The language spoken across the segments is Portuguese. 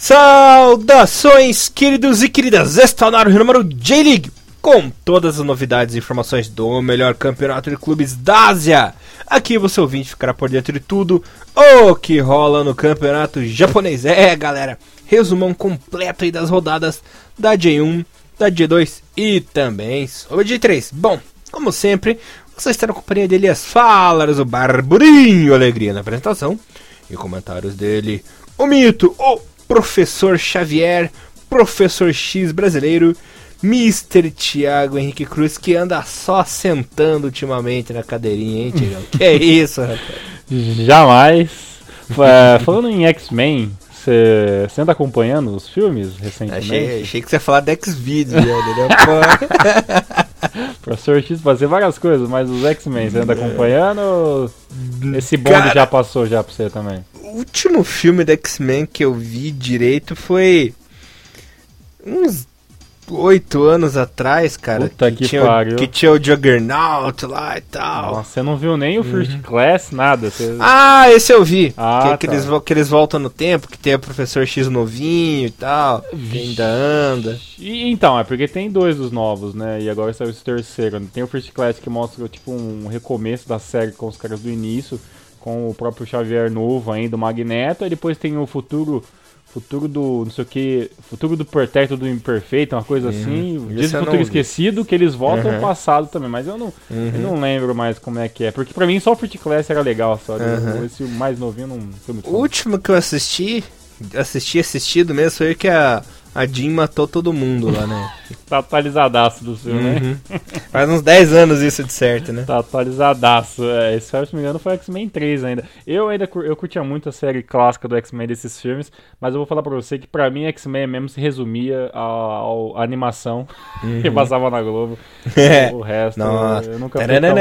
Saudações, queridos e queridas! Está na número J-League com todas as novidades e informações do melhor campeonato de clubes da Ásia. Aqui você ouvinte ficará por dentro de tudo o que rola no campeonato japonês. É, galera, resumão completo aí das rodadas da J1, da J2 e também sobre a J3. Bom, como sempre, você está na companhia de Elias Falas, o Barburinho Alegria na apresentação e comentários dele, o mito, o Professor Xavier, Professor X brasileiro, Mr. Thiago Henrique Cruz, que anda só sentando ultimamente na cadeirinha, hein, Tiagão? que é isso, rapaz? Jamais. É, falando em X-Men, você anda acompanhando os filmes recentemente? Achei, achei que você ia falar de X-Videos, né? Professor X fazer várias coisas, mas os X-Men, você anda acompanhando? Esse bonde Cara, já passou já pra você também? O último filme da X-Men que eu vi direito foi uns oito anos atrás, cara. Puta que, que tinha, pariu. Que tinha o Juggernaut lá e tal. Nossa, você não viu nem o First uhum. Class, nada. Você... Ah, esse eu vi. Ah, que, tá. que, eles, que eles voltam no tempo, que tem o Professor X novinho e tal. Que ainda anda. E, então, é porque tem dois dos novos, né? E agora saiu esse terceiro. Tem o First Class que mostra, tipo, um recomeço da série com os caras do início com o próprio Xavier novo ainda, o Magneto, e depois tem o futuro futuro do não sei o que, futuro do perto do imperfeito, uma coisa uhum. assim, diz o futuro esquecido que eles voltam uhum. ao passado também, mas eu não, uhum. eu não lembro mais como é que é, porque para mim só o Fruit Class era legal, só uhum. esse mais novinho não foi muito O último que eu assisti, assisti assistido mesmo foi que a a Jean matou todo mundo lá, né? tá atualizadaço do filme, né? uhum. né? Faz uns 10 anos isso de certo, né? Tá atualizadaço. É, esse, se não me engano, foi X-Men 3 ainda. Eu ainda eu curtia muito a série clássica do X-Men desses filmes, mas eu vou falar pra você que pra mim X-Men mesmo se resumia à animação uhum. que passava na Globo. É. O resto, Nossa. eu nunca fui tão...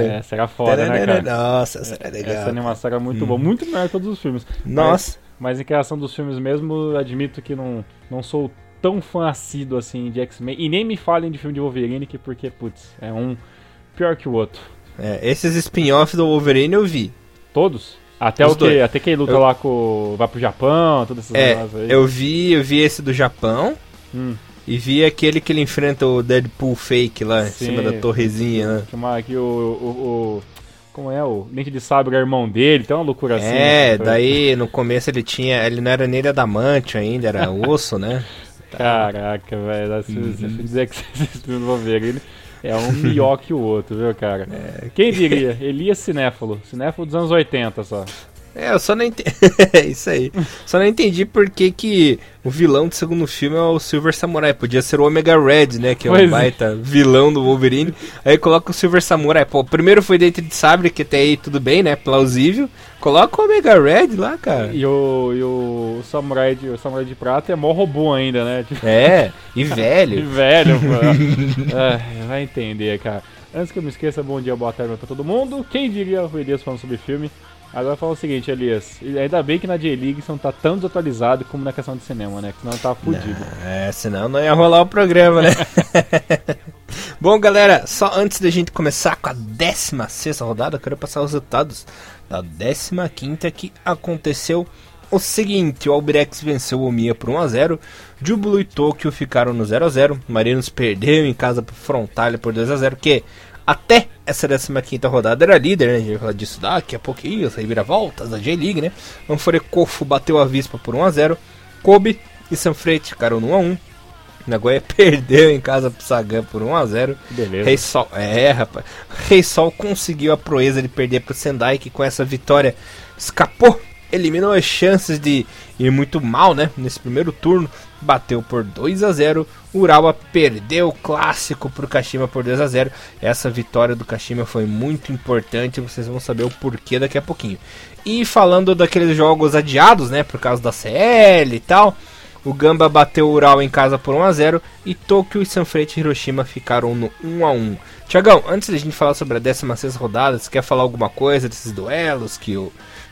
é, era foda, né, cara? Nossa, era legal. Essa animação era muito uhum. boa. Muito melhor que todos os filmes. Nossa. Mas... Em criação dos filmes mesmo, admito que não, não sou tão fã assíduo assim de X-Men. E nem me falem de filme de Wolverine, que porque, putz, é um pior que o outro. É, esses spin-offs do Wolverine eu vi. Todos? Até Os o que? Até que ele luta eu... lá com. vai pro Japão, todas essas é, aí. Eu vi, eu vi esse do Japão. Hum. E vi aquele que ele enfrenta o Deadpool fake lá Sim, em cima da torrezinha, né? Que, que o, o, o como é o Dente de Sabre é irmão dele, tem uma loucura assim. É, né? daí no começo ele tinha. Ele não era nem adamante ainda, era osso, né? Caraca, velho. Se você uhum. dizer que você assistiu no Wolverine, é um melhor que o outro, viu, cara? É. Quem diria? Elias Cinéfalo. Cinéfalo dos anos 80 só. É, eu só não entendi. é isso aí. Só não entendi por que, que o vilão do segundo filme é o Silver Samurai. Podia ser o Omega Red, né? Que é pois o é. baita é. vilão do Wolverine. Aí coloca o Silver Samurai. Pô, primeiro foi Dente de Sabre, que até aí tudo bem, né? Plausível. Coloca o Omega Red lá, cara. E o, e o, Samurai, de, o Samurai de Prata é mó robô ainda, né? Tipo... É, e velho. e velho, pô. é, vai entender, cara. Antes que eu me esqueça, bom dia, boa tarde pra todo mundo. Quem diria o Elias falando sobre filme? Agora fala o seguinte, Elias. Ainda bem que na J-League você não tá tão desatualizado como na questão de cinema, né? Que senão tá fudido. É, senão não ia rolar o programa, né? Bom, galera, só antes da gente começar com a 16 rodada, eu quero passar os resultados da 15 que aconteceu o seguinte: o Albirex venceu o Mia por 1x0, Júbilo e Tóquio ficaram no 0x0, Marinos perdeu em casa pro Frontalha por 2x0, que até essa 15 rodada era líder, né? A gente vai falar disso daqui a pouquinho, essa voltas da J-League, né? Anforecofo bateu a Vispa por 1x0. Kobe e Sanfrete ficaram no 1x1. Nagoya perdeu em casa pro Sagan por 1x0. Beleza. Rei Sol, é, rapaz. Rei Sol conseguiu a proeza de perder pro Sendai, que com essa vitória escapou, eliminou as chances de ir muito mal, né? Nesse primeiro turno bateu por 2 a 0. Urawa perdeu o clássico para o Kashima por 2 a 0. Essa vitória do Kashima foi muito importante, vocês vão saber o porquê daqui a pouquinho. E falando daqueles jogos adiados, né, por causa da CL e tal, o Gamba bateu o Ural em casa por 1 a 0 e Tokyo e Sanfrecce Hiroshima ficaram no 1 a 1. Tiagão, antes da gente falar sobre a 16 rodada, você quer falar alguma coisa desses duelos que,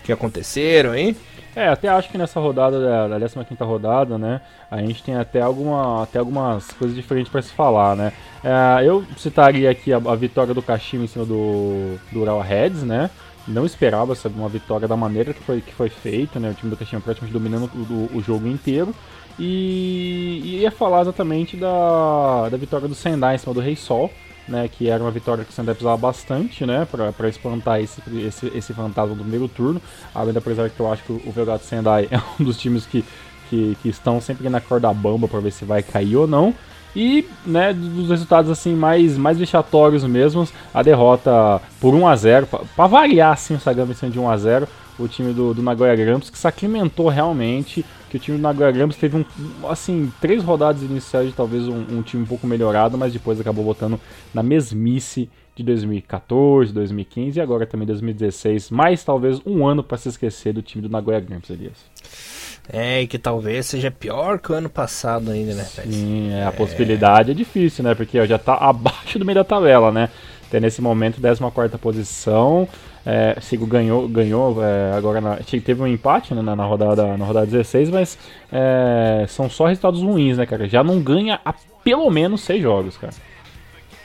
que aconteceram, hein? É, até acho que nessa rodada, da, da 15 rodada, né, a gente tem até, alguma, até algumas coisas diferentes para se falar, né. É, eu citaria aqui a, a, vitória do Kashima em cima do, do Ural Reds, né, não esperava sabe, uma vitória da maneira que foi, que foi feita, né? O time do Caxias praticamente dominando o, o, jogo inteiro. E, e ia falar exatamente da, da vitória do Sendai em cima do Rei Sol, né? Que era uma vitória que o Sendai precisava bastante, né? Pra, espantar esse, esse, esse fantasma do primeiro turno. Além da apesar que eu acho que o Velgato Sendai é um dos times que, que, que estão sempre na corda bamba para ver se vai cair ou não. E, né, dos resultados assim mais, mais vexatórios mesmo, a derrota por 1 a 0 para variar assim o Sagan vencendo de 1 a 0 o time do, do Nagoya Grampus, que sacramentou realmente que o time do Nagoya Grampus teve um, assim, três rodadas iniciais de talvez um, um, time um pouco melhorado, mas depois acabou voltando na mesmice de 2014, 2015 e agora também 2016, mais talvez um ano para se esquecer do time do Nagoya Grampus, Elias. É, e que talvez seja pior que o ano passado ainda, né, Sim, é, a é... possibilidade é difícil, né? Porque ó, já tá abaixo do meio da tabela, né? Tem nesse momento 14 posição. É, Sigo ganhou, ganhou é, agora na, teve um empate né, na, na, rodada, na rodada 16, mas é, são só resultados ruins, né, cara? Já não ganha há pelo menos seis jogos, cara.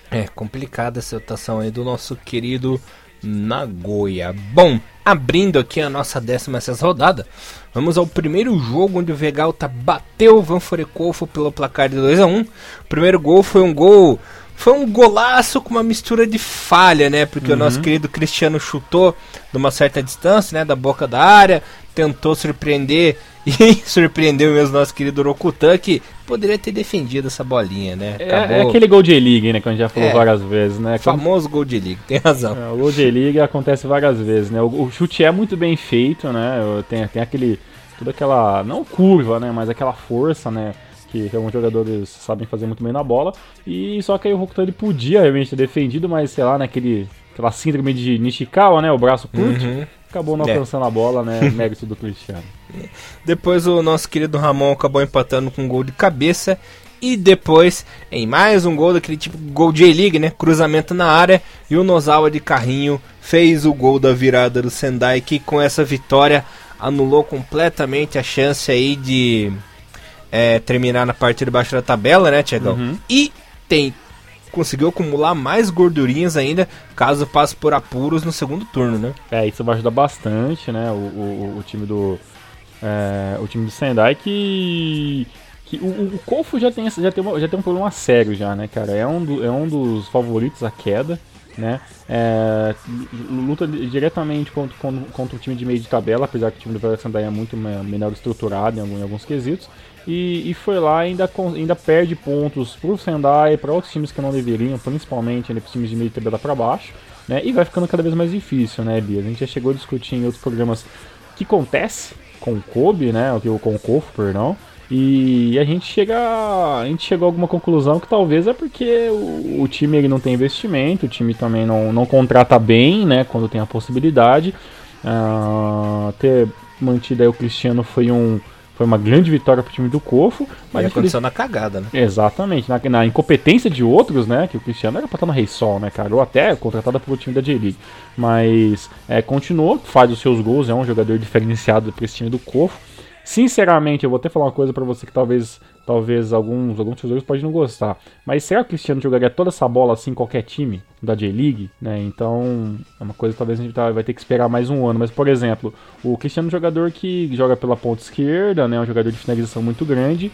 É complicada essa situação aí do nosso querido Nagoya. Bom, abrindo aqui a nossa 16 rodada, vamos ao primeiro jogo onde o Vegalta bateu o Vanforecofo pelo placar de 2 a 1 O primeiro gol foi um gol. Foi um golaço com uma mistura de falha, né? Porque uhum. o nosso querido Cristiano chutou de uma certa distância, né? Da boca da área, tentou surpreender e surpreendeu mesmo nosso querido Rokutan, que poderia ter defendido essa bolinha, né? É, é aquele gol de league, né? Que a gente já falou é, várias vezes, né? Famoso gol de league, tem razão. É, o gol de league acontece várias vezes, né? O, o, chute é muito bem feito, né? Tem, tem aquele. toda aquela. não curva, né? Mas aquela força, né? Que, que alguns jogadores sabem fazer muito bem na bola. E só que aí o Rokutan ele podia realmente ter defendido, mas sei lá, naquele. Aquela síndrome de Nishikawa, né? O braço curto. Uhum acabou não é. alcançando é. a bola, né? Mérito do Cristiano. Depois o nosso querido Ramon acabou empatando com um gol de cabeça. E depois, em mais um gol daquele tipo gol J-League, né? Cruzamento na área. E o Nozawa de carrinho fez o gol da virada do Sendai, que com essa vitória anulou completamente a chance aí de é, terminar na parte de baixo da tabela, né, Tiagão? Uhum. E tem conseguiu acumular mais gordurinhas ainda, caso passe por apuros no segundo turno, né? É, isso vai ajudar bastante, né? O, o, o time do. É, o time do Sendai que. que o, o Kofu já tem, já, tem já tem um problema sério já, né, cara? É um, do, é um dos favoritos à queda né? É, luta diretamente contra, contra, contra, o time de meio de tabela, apesar que o time do Sandai é muito menor estruturado em, em alguns quesitos. E, e, foi lá ainda ainda perde pontos pro Sendai, para outros times que não deveriam, principalmente para os times de meio tabela para baixo, né? E vai ficando cada vez mais difícil, né, Bia? A gente já chegou a discutir em outros programas o que acontece com o Kobe, né? O com o Kofo, perdão. E a gente chega. A gente chegou a alguma conclusão que talvez é porque o, o, time ele não tem investimento, o time também não, não contrata bem, né? Quando tem a possibilidade. Uh, ter mantido aí o Cristiano foi um. Foi uma grande vitória para o time do Cofo. Mas aconteceu na cagada, né? Exatamente, na, na, incompetência de outros, né? Que o Cristiano era para estar no Rei Sol, né, cara? Ou até contratada pelo time da J-League. Mas é, continuou, faz os seus gols, é um jogador diferenciado para esse time do Cofo. Sinceramente, eu vou até falar uma coisa para você que talvez talvez alguns alguns torcedores podem não gostar. Mas será que o Cristiano jogaria toda essa bola assim em qualquer time da J-League? Né? Então, é uma coisa que talvez a gente tá, vai ter que esperar mais um ano. Mas, por exemplo, o Cristiano é um jogador que joga pela ponta esquerda, né? um jogador de finalização muito grande.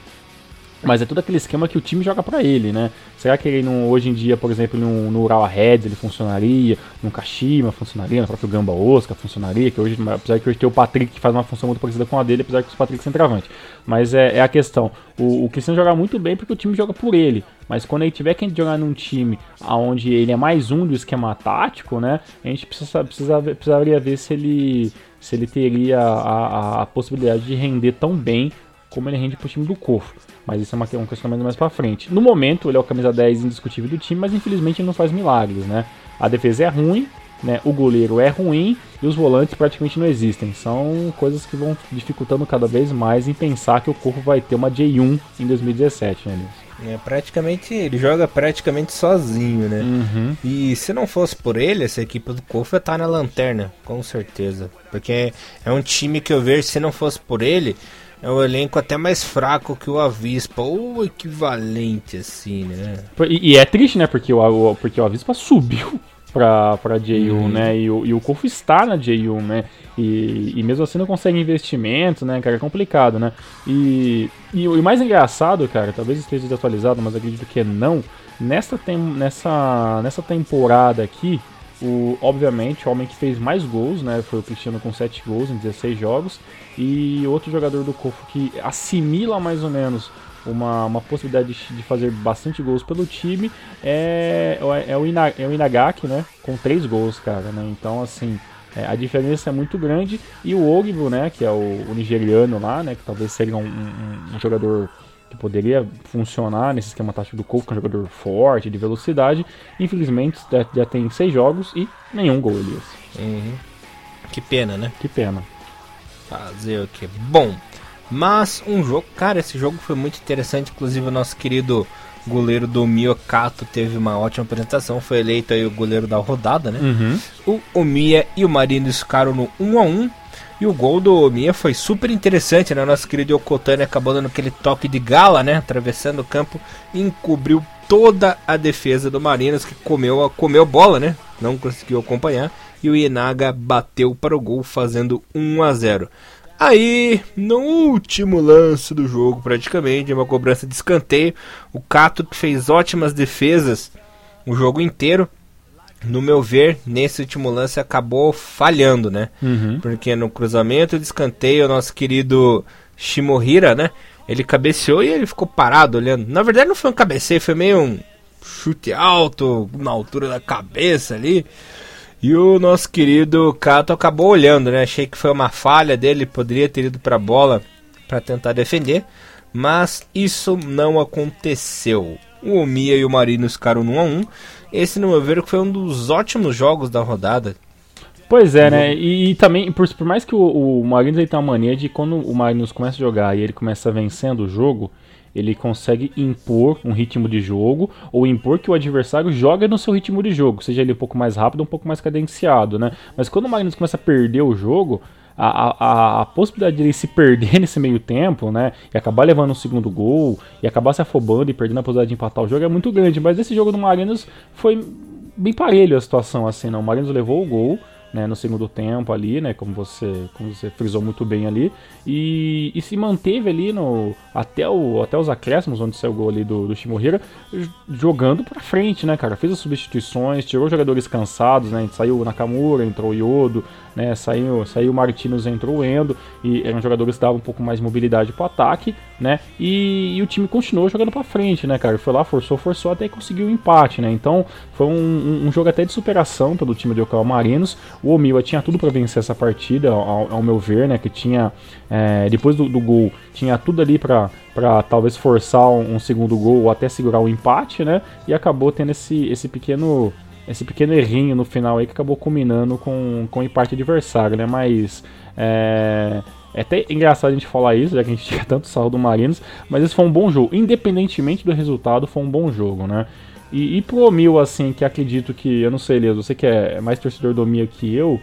Mas é todo aquele esquema que o time joga para ele, né? Será que ele não, hoje em dia, por exemplo, no, no Ural Reds ele funcionaria, no Kashima funcionaria, no próprio Gamba Osaka funcionaria, que hoje, apesar que hoje tem o Patrick que faz uma função muito parecida com a dele, apesar que o Patrick centroavante. Mas é, é, a questão, o, o Cristiano joga muito bem porque o time joga por ele, mas quando ele tiver que jogar num time onde ele é mais um do esquema tático, né? A gente precisa, precisa, precisaria ver se ele, se ele teria a, a, a possibilidade de render tão bem como ele rende pro time do Cofo. Mas isso é uma, um questionamento mais pra frente. No momento, ele é o camisa 10 indiscutível do time, mas infelizmente ele não faz milagres, né? A defesa é ruim, né? O goleiro é ruim e os volantes praticamente não existem. São coisas que vão dificultando cada vez mais em pensar que o Corpo vai ter uma J1 em 2017, né, É, praticamente, ele joga praticamente sozinho, né? Uhum. E se não fosse por ele, essa equipe do Kofa ia estar tá na lanterna, com certeza. Porque é um time que eu vejo, se não fosse por ele, é um elenco até mais fraco que o Avispa, ou equivalente, assim, né? E, e é triste, né? Porque o, porque o Avispa subiu pra, pra J1, uhum. né? E o, e o Kofu está na J1, né? E, e mesmo assim não consegue investimentos, né, cara? É complicado, né? E, e, e o mais engraçado, cara, talvez esteja desatualizado, mas acredito que não. Nessa, tem, nessa, nessa temporada aqui, o, obviamente, o homem que fez mais gols, né? Foi o Cristiano com 7 gols em 16 jogos. E outro jogador do Kofu que assimila mais ou menos uma, uma possibilidade de, de, fazer bastante gols pelo time é, é, o, Ina, é o Inagaki, né? Com 3 gols, cara, né? Então, assim, é, a diferença é muito grande. E o Ogbu, né? Que é o, o nigeriano lá, né? Que talvez seja um, um, um jogador que poderia funcionar nesse esquema tático do Kofu, que é um jogador forte, de velocidade. Infelizmente, já, tem 6 jogos e nenhum gol, Elias. Uhum. Que pena, né? Que pena. Fazer o que? Bom, mas um jogo, cara, esse jogo foi muito interessante. Inclusive, o nosso querido goleiro do Miocato teve uma ótima apresentação. Foi eleito aí o goleiro da rodada, né? Uhum. O Omiya e o Marino ficaram no 1 a 1 E o gol do Omiya foi super interessante, né? Nosso querido Yokotani acabou dando aquele toque de gala, né? Atravessando o campo encobriu toda a defesa do Marinos, que comeu a comeu bola, né? Não conseguiu acompanhar. E o Ienaga bateu para o gol, fazendo 1 a 0 Aí, no último lance do jogo, praticamente, uma cobrança de escanteio, o Cato que fez ótimas defesas o jogo inteiro. No meu ver, nesse último lance acabou falhando, né? Uhum. Porque no cruzamento de escanteio, o nosso querido Shimohira, né? Ele cabeceou e ele ficou parado olhando. Na verdade, não foi um cabeceio, foi meio um chute alto, na altura da cabeça ali. E o nosso querido Cato acabou olhando, né? Achei que foi uma falha dele, poderia ter ido para a bola para tentar defender, mas isso não aconteceu. O Omia e o Marino ficaram no 1 a 1. Esse, no meu ver, foi um dos ótimos jogos da rodada. Pois é, né? E, e também, por, por, mais que o, o Marinos tenha uma mania de quando o Marinos começa a jogar e ele começa vencendo o jogo, ele consegue impor um ritmo de jogo ou impor que o adversário joga no seu ritmo de jogo, seja ele um pouco mais rápido, um pouco mais cadenciado, né? Mas quando o Magnus começa a perder o jogo, a, a, a, possibilidade de ele se perder nesse meio tempo, né? E acabar levando um segundo gol, e acabar se afobando e perdendo a possibilidade de empatar o jogo é muito grande. Mas esse jogo do Marinos foi bem parelho a situação, assim, não. O Marinos levou o gol, né, no segundo tempo ali, né, como você, como você frisou muito bem ali, e, e se manteve ali no, até, o, até os acréscimos, onde saiu o gol ali do, do Shimohira, jogando pra frente, né, cara, fez as substituições, tirou jogadores cansados, né, saiu o Nakamura, entrou o Yodo, né, saiu, saiu o Martins, entrou o Endo, e eram jogadores que davam um pouco mais mobilidade pro ataque, né, e, e o time continuou jogando pra frente, né, cara, foi lá, forçou, forçou, até conseguiu o um empate, né, então foi um, um, jogo até de superação pelo time do Yokohama Marinos, o Omiwa tinha tudo para vencer essa partida, ao, ao, meu ver, né? Que tinha, é, depois do, do, gol, tinha tudo ali para talvez forçar um, um, segundo gol ou até segurar o um empate, né? E acabou tendo esse, esse pequeno esse pequeno errinho no final aí que acabou culminando com, com o empate adversário, né? Mas é, é até engraçado a gente falar isso, já que a gente tinha tanto saldo do Marinos, mas esse foi um bom jogo. Independentemente do resultado, foi um bom jogo, né? E, e pro Omil, assim, que acredito que, eu não sei, Elias, você que é mais torcedor do Omil que eu,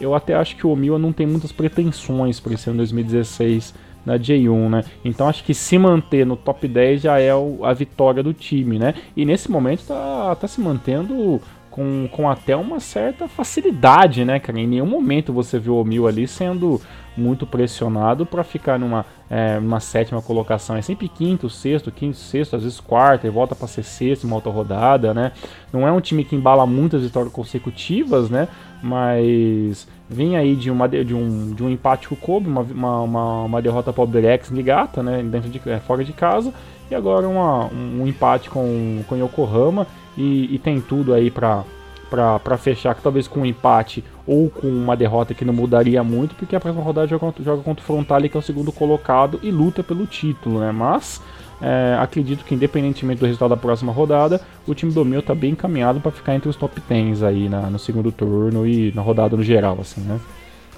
eu até acho que o Omil não tem muitas pretensões para esse ano 2016 na J1, né? Então acho que se manter no top 10 já é a vitória do time, né? E nesse momento tá, tá se mantendo com, com até uma certa facilidade, né, cara? Em nenhum momento você viu o Omil ali sendo muito pressionado para ficar numa, é, sétima colocação. É sempre quinto, sexto, quinto, sexto, às vezes quarto, e volta para ser sexto, uma outra rodada, né? Não é um time que embala muitas vitórias consecutivas, né? Mas vem aí de, uma, de, um, de um empate com o Kobe, uma, uma, uma derrota para o Berex Nigata, né? Dentro de, é, fora de casa, e agora uma, um, um empate com, com Yokohama, e, e tem tudo aí para para fechar, que talvez com um empate ou com uma derrota que não mudaria muito, porque a próxima rodada joga, joga contra o Frontale, que é o segundo colocado, e luta pelo título, né? Mas é, acredito que, independentemente do resultado da próxima rodada, o time do meu tá bem encaminhado para ficar entre os top 10 aí na, no segundo turno e na rodada no geral, assim, né?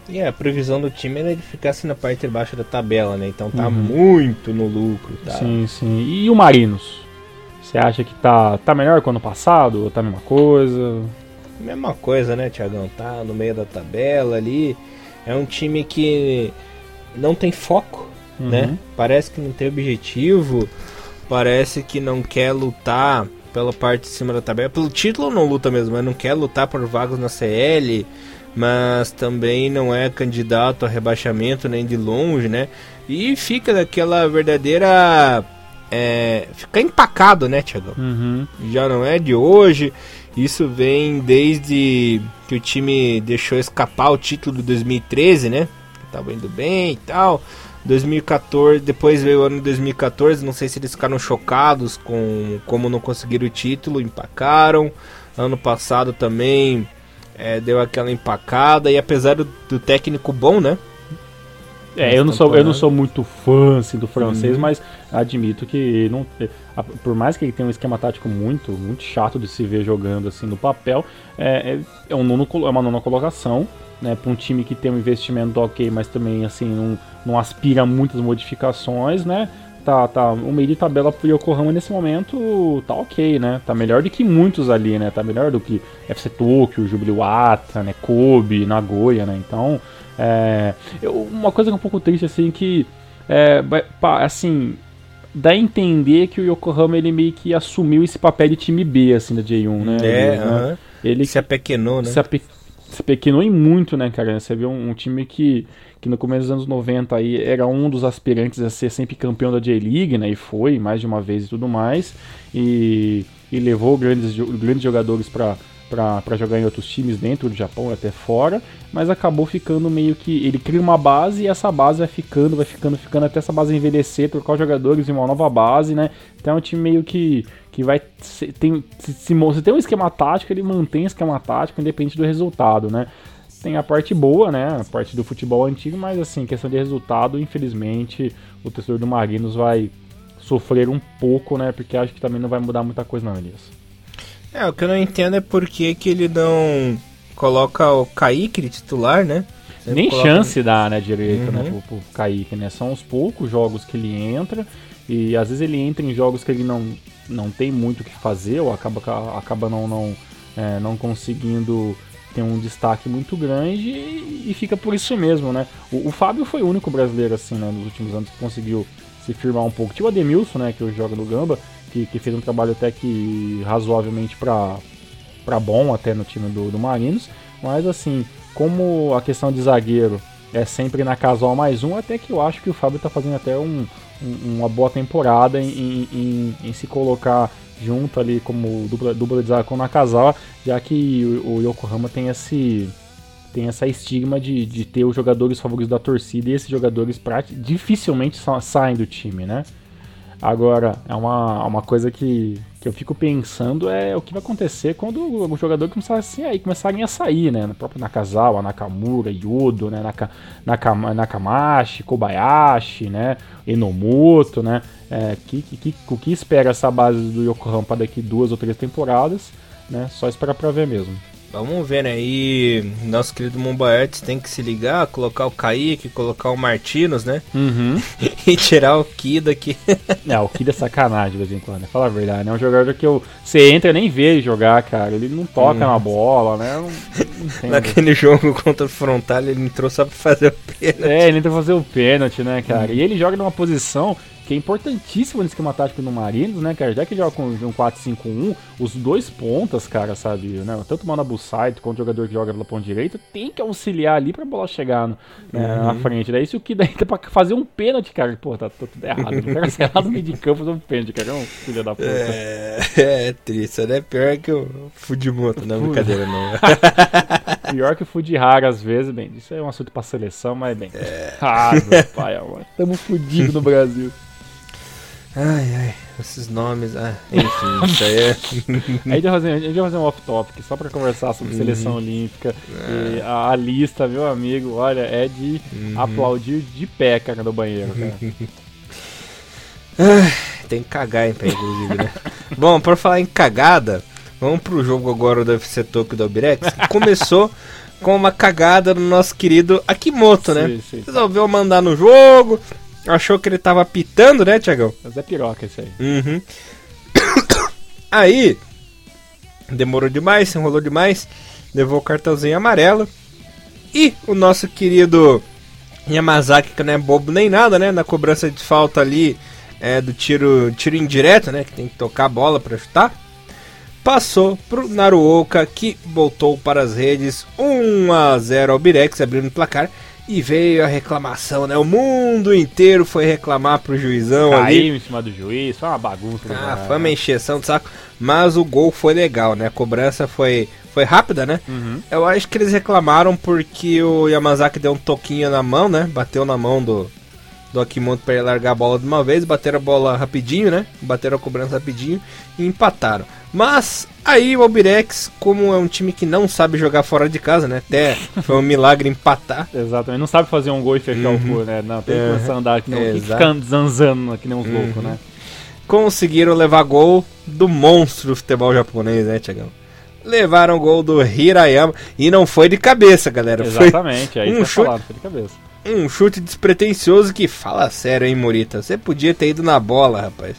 E é, a previsão do time era ele ficasse na parte de baixo da tabela, né? Então tá uhum. muito no lucro, tá? Sim, sim. E o Marinos? Você acha que tá, tá melhor que o ano passado? Ou tá a mesma coisa? Mesma coisa, né, Tiagão? Tá no meio da tabela ali. É um time que não tem foco, uhum. né? Parece que não tem objetivo. Parece que não quer lutar pela parte de cima da tabela. Pelo título não luta mesmo, mas não quer lutar por vagas na CL, mas também não é candidato a rebaixamento nem de longe, né? E fica daquela verdadeira. É, fica empacado, né, Thiago? Uhum. Já não é de hoje. Isso vem desde que o time deixou escapar o título de 2013, né? Tava indo bem e tal. 2014, depois veio o ano de 2014, não sei se eles ficaram chocados com como não conseguiram o título, empacaram. Ano passado também é, deu aquela empacada e apesar do, do técnico bom, né? É, eu não sou, eu não sou muito fã assim, do francês, uhum. mas admito que não, por mais que ele tenha um esquema tático muito, muito chato de se ver jogando assim no papel, é, é, é um nono, é uma nona colocação, né, para um time que tem um investimento ok, mas também assim não, não aspira a muitas modificações, né? Tá, tá, o meio de tabela pro Yokohama nesse momento tá ok, né? Tá melhor do que muitos ali, né? Tá melhor do que FC Tokyo, Jubiluata, né? Kobe, Nagoya, né? Então, é, eu, uma coisa que é um pouco triste, assim, que, é, assim, dá a entender que o Yokohama, ele meio que assumiu esse papel de time B, assim, da J1, né? É, ele, uh -huh. né? ele se apequenou, né? Se, ape, se apequenou em muito, né, cara? Você vê um, um, time que, que no começo dos anos 90 aí era um dos aspirantes a ser sempre campeão da J-League, né? E foi mais de uma vez e tudo mais. E, e levou grandes, grandes jogadores para para jogar em outros times dentro do Japão e até fora, mas acabou ficando meio que ele cria uma base e essa base vai ficando, vai ficando, ficando até essa base envelhecer, trocar os jogadores em uma nova base, né? Então é um time meio que que vai tem se, se, se tem um esquema tático, ele mantém esquema tático independente do resultado, né? Tem a parte boa, né? A parte do futebol antigo, mas assim, questão de resultado, infelizmente, o torcedor do Marinos vai sofrer um pouco, né? Porque acho que também não vai mudar muita coisa não, Elias. É, o que eu não entendo é por que, que ele não coloca o Kaique de titular, né? Sempre Nem coloca... chance dá, né, direito, né, uhum. né, pro, pro Kaique, né? São os poucos jogos que ele entra e às vezes ele entra em jogos que ele não, não tem muito o que fazer ou acaba, acaba não, não, é, não conseguindo ter um destaque muito grande e, e fica por isso mesmo, né? O, o, Fábio foi o único brasileiro, assim, né, nos últimos anos que conseguiu se firmar um pouco. Tinha o Ademilson, né, que hoje joga no Gamba, que, que fez um trabalho até que razoavelmente para bom até no time do, do Marinos, mas assim, como a questão de zagueiro é sempre na casual mais um, até que eu acho que o Fábio está fazendo até um, um, uma boa temporada em, em, em, se colocar junto ali como dupla, dupla de na casal, já que o, o Yokohama tem esse tem essa estigma de, de ter os jogadores favoritos da torcida e esses jogadores dificilmente saem do time, né? Agora, é uma, uma coisa que, que eu fico pensando é o que vai acontecer quando os jogadores começarem, assim, aí, começarem a sair, né? No próprio Nakazawa, Nakamura, Yodo, né? Naka, Nakama, Nakamashi, Kobayashi, né? Enomoto, né? É, que, que, o que espera essa base do Yokohama daqui duas ou três temporadas, né? Só esperar para ver mesmo. Vamos ver, né? E nosso querido Mombaertes tem que se ligar, colocar o Kaique, colocar o Martinos, né? Uhum. e tirar o Kida aqui. é, o Kida é sacanagem de vez em quando, né? Fala a verdade, né? É um jogador que eu. Você entra nem vê ele jogar, cara. Ele não toca hum. na bola, né? Não, não Naquele jogo contra o Frontal, ele entrou só pra fazer o pênalti. É, ele entrou pra fazer o pênalti, né, cara? Hum. E ele joga numa posição que é importantíssimo no esquema tático do Marinos, né, cara? Já que joga com um 4-5-1, os dois pontas, cara, sabe? Né? Tanto o Manabusaito quanto o jogador que joga pela ponta direita tem que auxiliar ali pra bola chegar no, né, uhum. na frente. Daí, isso que daí tá pra fazer um pênalti, cara. Pô, tá, tá tudo errado. O cara sai lá no meio de campo fazer um pênalti, cara. É um filho da puta. É, é triste, né? Pior que o Fudimoto, não é brincadeira, não. Pior que o Fudihara, às vezes, bem, isso é um assunto pra seleção, mas bem. É. Ah, meu pai, amor. Tamo fudido no Brasil. Ai, ai, esses nomes, ah, enfim, isso aí é. a, gente vai fazer, a gente vai fazer um off-topic só pra conversar sobre uhum. seleção olímpica. É. A, a, lista, meu amigo, olha, é de uhum. aplaudir de pé, cara, no banheiro, cara. tem que cagar em pé, inclusive, né? Bom, por falar em cagada, vamos pro jogo agora do UFC Tokyo do Albirex, começou com uma cagada no nosso querido Akimoto, né? Sim, sim. Resolveu mandar no jogo, Achou que ele tava pitando, né, Tiagão? Mas é piroca isso aí. Uhum. Aí, demorou demais, se enrolou demais, levou o cartãozinho amarelo. E o nosso querido Yamazaki, que não é bobo nem nada, né? Na cobrança de falta ali é, do tiro, tiro indireto, né? Que tem que tocar a bola pra chutar. passou pro Naruoka, que voltou para as redes 1 a 0 ao Birex, abrindo o placar. E veio a reclamação, né? O mundo inteiro foi reclamar pro juizão Caiu ali. em cima do juiz, foi uma bagunça. Ah, foi uma encheção de saco. Mas o gol foi legal, né? A cobrança foi, foi rápida, né? Uhum. Eu acho que eles reclamaram porque o Yamazaki deu um toquinho na mão, né? Bateu na mão do, do Akimoto pra ele largar a bola de uma vez. Bateram a bola rapidinho, né? Bateram a cobrança rapidinho e empataram. Mas aí o Albirex, como é um time que não sabe jogar fora de casa, né? Até foi um milagre empatar. Exatamente, não sabe fazer um gol e fechar o gol, né? Não, tem que Uhum. começar a andar que não, zanzando que nem uns loucos, né? conseguiram levar gol do monstro do futebol japonês, né, Tiagão? Levaram o gol do Hirayama e não foi de cabeça, galera. Exatamente, aí um chute- falado, foi de cabeça. Foi um chute despretensioso que fala sério, hein, Morita? Você podia ter ido na bola, rapaz.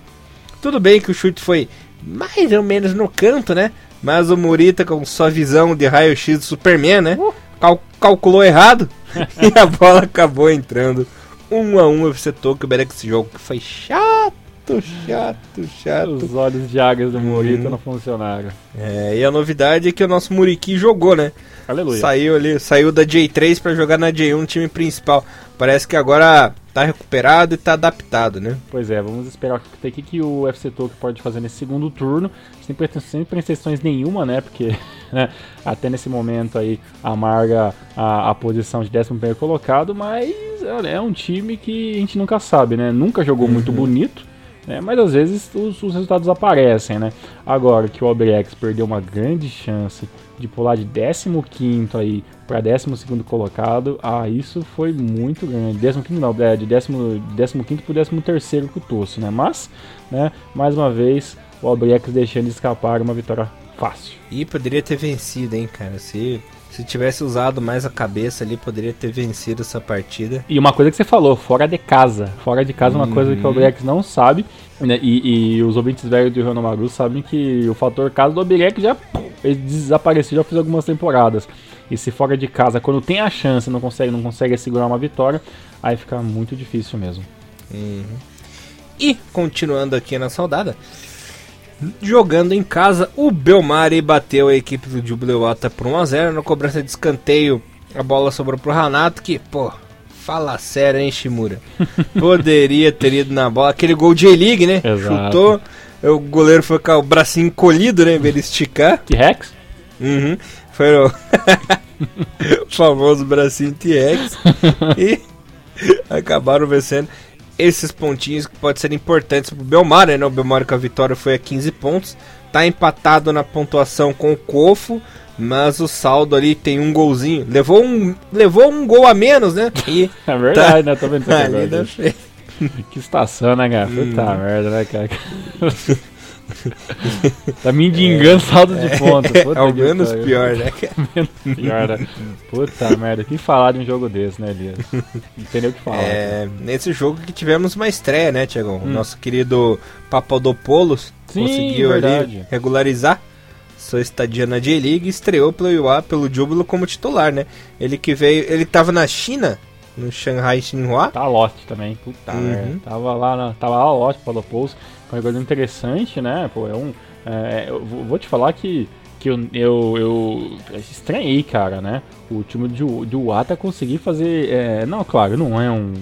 Tudo bem que o chute foi mais ou menos no canto, né? Mas o Morita, com sua visão de raio-x do Superman, né? Uh. cal- calculou errado e a bola acabou entrando. Um a um, você Tokyo Berek esse jogo que foi chato, chato, chato. Os olhos de águias do Morita Uhum. não funcionaram. É, e a novidade é que o nosso Muriqui jogou, né? Aleluia. Saiu ali, saiu da J3 pra jogar na J1 no time principal. Parece que agora tá recuperado e tá adaptado, né? Pois é, vamos esperar o que, que, que o FC Tokyo pode fazer nesse segundo turno, sem, sem pretensões nenhuma, né? Porque né, até nesse momento aí amarga a, a posição de 11 colocado, mas olha, é um time que a gente nunca sabe, né? Nunca jogou muito bonito. né, mas às vezes os, os resultados aparecem, né? Agora que o Albirex perdeu uma grande chance de pular de 15 aí para 12 colocado, ah, isso foi muito grande. 15 não, é, de 15 para 13 com o Tosso, né? Mas, né, mais uma vez, o Albirex deixando escapar uma vitória fácil. E poderia ter vencido, hein, cara? Se, se tivesse usado mais a cabeça ali, poderia ter vencido essa partida. E uma coisa que você falou, fora de casa. Fora de casa é uma coisa que o Albirex não sabe. né, E, e os ouvintes velhos do Renomaru sabem que o fator casa do Albirex já pum, desapareceu, já fez algumas temporadas. E se fora de casa, quando tem a chance, não consegue, não consegue segurar uma vitória, aí fica muito difícil mesmo. E, continuando aqui na saudada, jogando em casa, o Belmari bateu a equipe do Jubileuata por 1x0 na cobrança de escanteio. A bola sobrou pro Renato, que, pô, fala sério, hein, Shimura? Poderia ter ido na bola. Aquele gol de E-League, né? Exato. Chutou, o goleiro foi com o bracinho encolhido, né, em vez de esticar. T-Rex? Uhum. Foi o famoso bracinho T-Rex. e acabaram vencendo esses pontinhos que podem ser importantes pro Belmar, né? O Belmar com a vitória foi a 15 pontos. Tá empatado na pontuação com o Cofo, mas o saldo ali tem um golzinho. Levou um, levou um gol a menos, né? E É verdade, né? Tô vendo tá ali agora. Que estação, né, cara? Puta Hum. merda, né, cara? tá me endigando saldo de ponta. Puta É o menos pior, né? cara? Pior, né? Puta merda, que falar de um jogo desse, né, Elias? Não tem nem o que falar. É, nesse jogo que tivemos uma estreia, né, Tiagão? Hum. nosso querido Papadopoulos Sim, conseguiu ali regularizar sua estadia na J-League e estreou pelo Iwa, pelo Júbilo como titular, né? Ele que veio, ele tava na China, no Shanghai Xinhua. Tá Lost também, puta Uhum. merda. Tava lá, na, tava lá Lost, Paulo Pouso, um jogador interessante, né? Pô, é um. é, eu vou te falar que, que eu, eu, eu estranhei, cara, né? O time de, de Wata conseguir fazer. é, não, claro, não é um,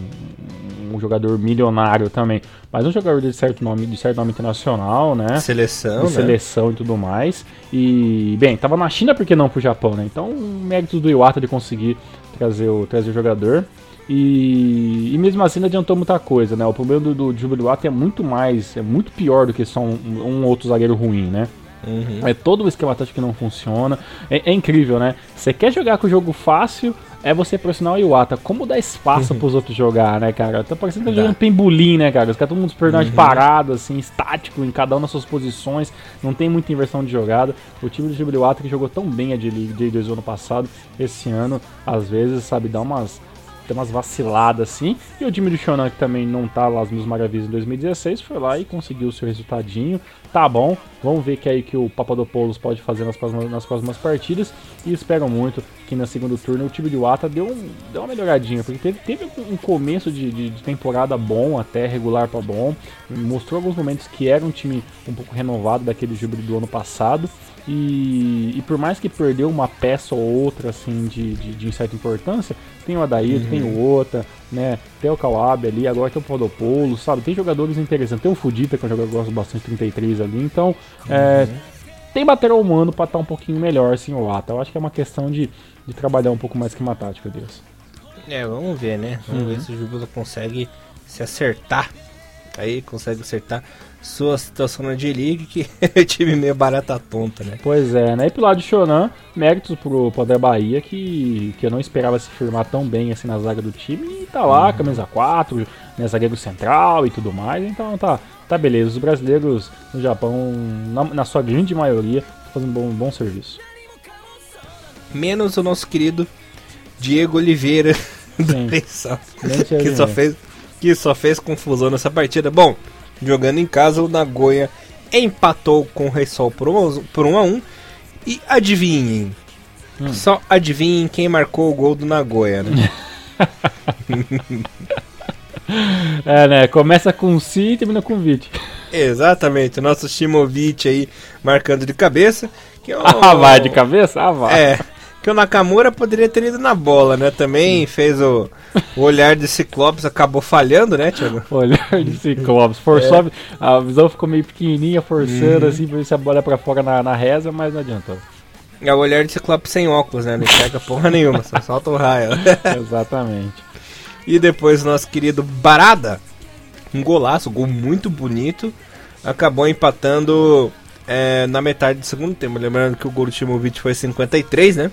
um jogador milionário também, mas um jogador de certo nome, de certo nome internacional, né? Seleção, de né? seleção e tudo mais. E, bem, tava na China, por que não pro Japão, né? Então, méritos do Iwata de conseguir trazer o, trazer o jogador. E, e mesmo assim não adiantou muita coisa, né? O problema do, do Júbilo Iwata é muito mais, é muito pior do que só um, um outro zagueiro ruim, né? Uhum. É todo o esquema tático que não funciona. É, é incrível, né? Você quer jogar com o jogo fácil, é você pressionar o Iwata. Como dar espaço pros outros jogar, né, cara? Tá parecendo que tá jogando pembolim, né, cara? Os caras todo mundo personagem parado, assim, estático, em cada um nas suas posições. Não tem muita inversão de jogada. O time do Gibraltar que jogou tão bem a J-League J2 ano passado, esse ano, às vezes, sabe, dá umas tem umas vaciladas assim. E o time do Shonan, que também não tá lá mil maravilhas em 2016, foi lá e conseguiu o seu resultadinho. Tá bom, Vamos ver que aí que o Papadopoulos pode fazer nas próximas, nas próximas partidas. E espero muito que na segundo turno o time de Wata deu, um, deu uma melhoradinha. Porque teve, teve um começo de, de, de temporada bom, até regular para bom. Mostrou alguns momentos que era um time um pouco renovado daquele júbilo do ano passado. E, e, por mais que perdeu uma peça ou outra assim de, de, de certa importância, tem o Adair, uhum. tem o Ota, né? Tem o Kawabe ali, agora tem o Podopolo, sabe? Tem jogadores interessantes. Tem o Fudita, que é um jogador que eu gosto bastante, 33 ali. Então, é, uhum. é, tem material humano para estar tá um pouquinho melhor assim o Ata. Eu acho que é uma questão de, de trabalhar um pouco mais que uma tática deles. É, vamos ver, né? Vamos uhum. ver se o Júbilo consegue se acertar. Aí consegue acertar sua situação na J-League, que é time meio barata tonta, né? Pois é, né? E pro lado de Shonan, méritos pro Poder Bahia, que, que eu não esperava se firmar tão bem assim na zaga do time, e tá lá, uhum. camisa 4, né, zagueiro central e tudo mais, então tá, tá beleza. Os brasileiros no Japão, na, na sua grande maioria, fazendo um bom, um bom serviço. Menos o nosso querido Diego Oliveira do que só fez que só fez confusão nessa partida. Bom, Jogando em casa, o Nagoya empatou com o Reysol por 1 por um a 1 E adivinhem, hum. só adivinhem quem marcou o gol do Nagoya, né? é, né? Começa com Si e termina com Vit. Exatamente, o nosso Shimovic aí marcando de cabeça. Que é Ah, vai de cabeça? Ah, vai. É que o Nakamura poderia ter ido na bola, né? Também fez o, o olhar de Ciclopes, acabou falhando, né, Thiago? olhar de Ciclopes, forçou, é. a visão ficou meio pequenininha, forçando uhum. assim, pra ver se a bola é pra fora na, na reza, mas não adiantou. É o olhar de Ciclopes sem óculos, né? Não enxerga porra nenhuma, só solta o raio. Exatamente. E depois nosso querido Barada, um golaço, um gol muito bonito, acabou empatando é, na metade do segundo tempo. Lembrando que o gol do Timovic foi 53, né?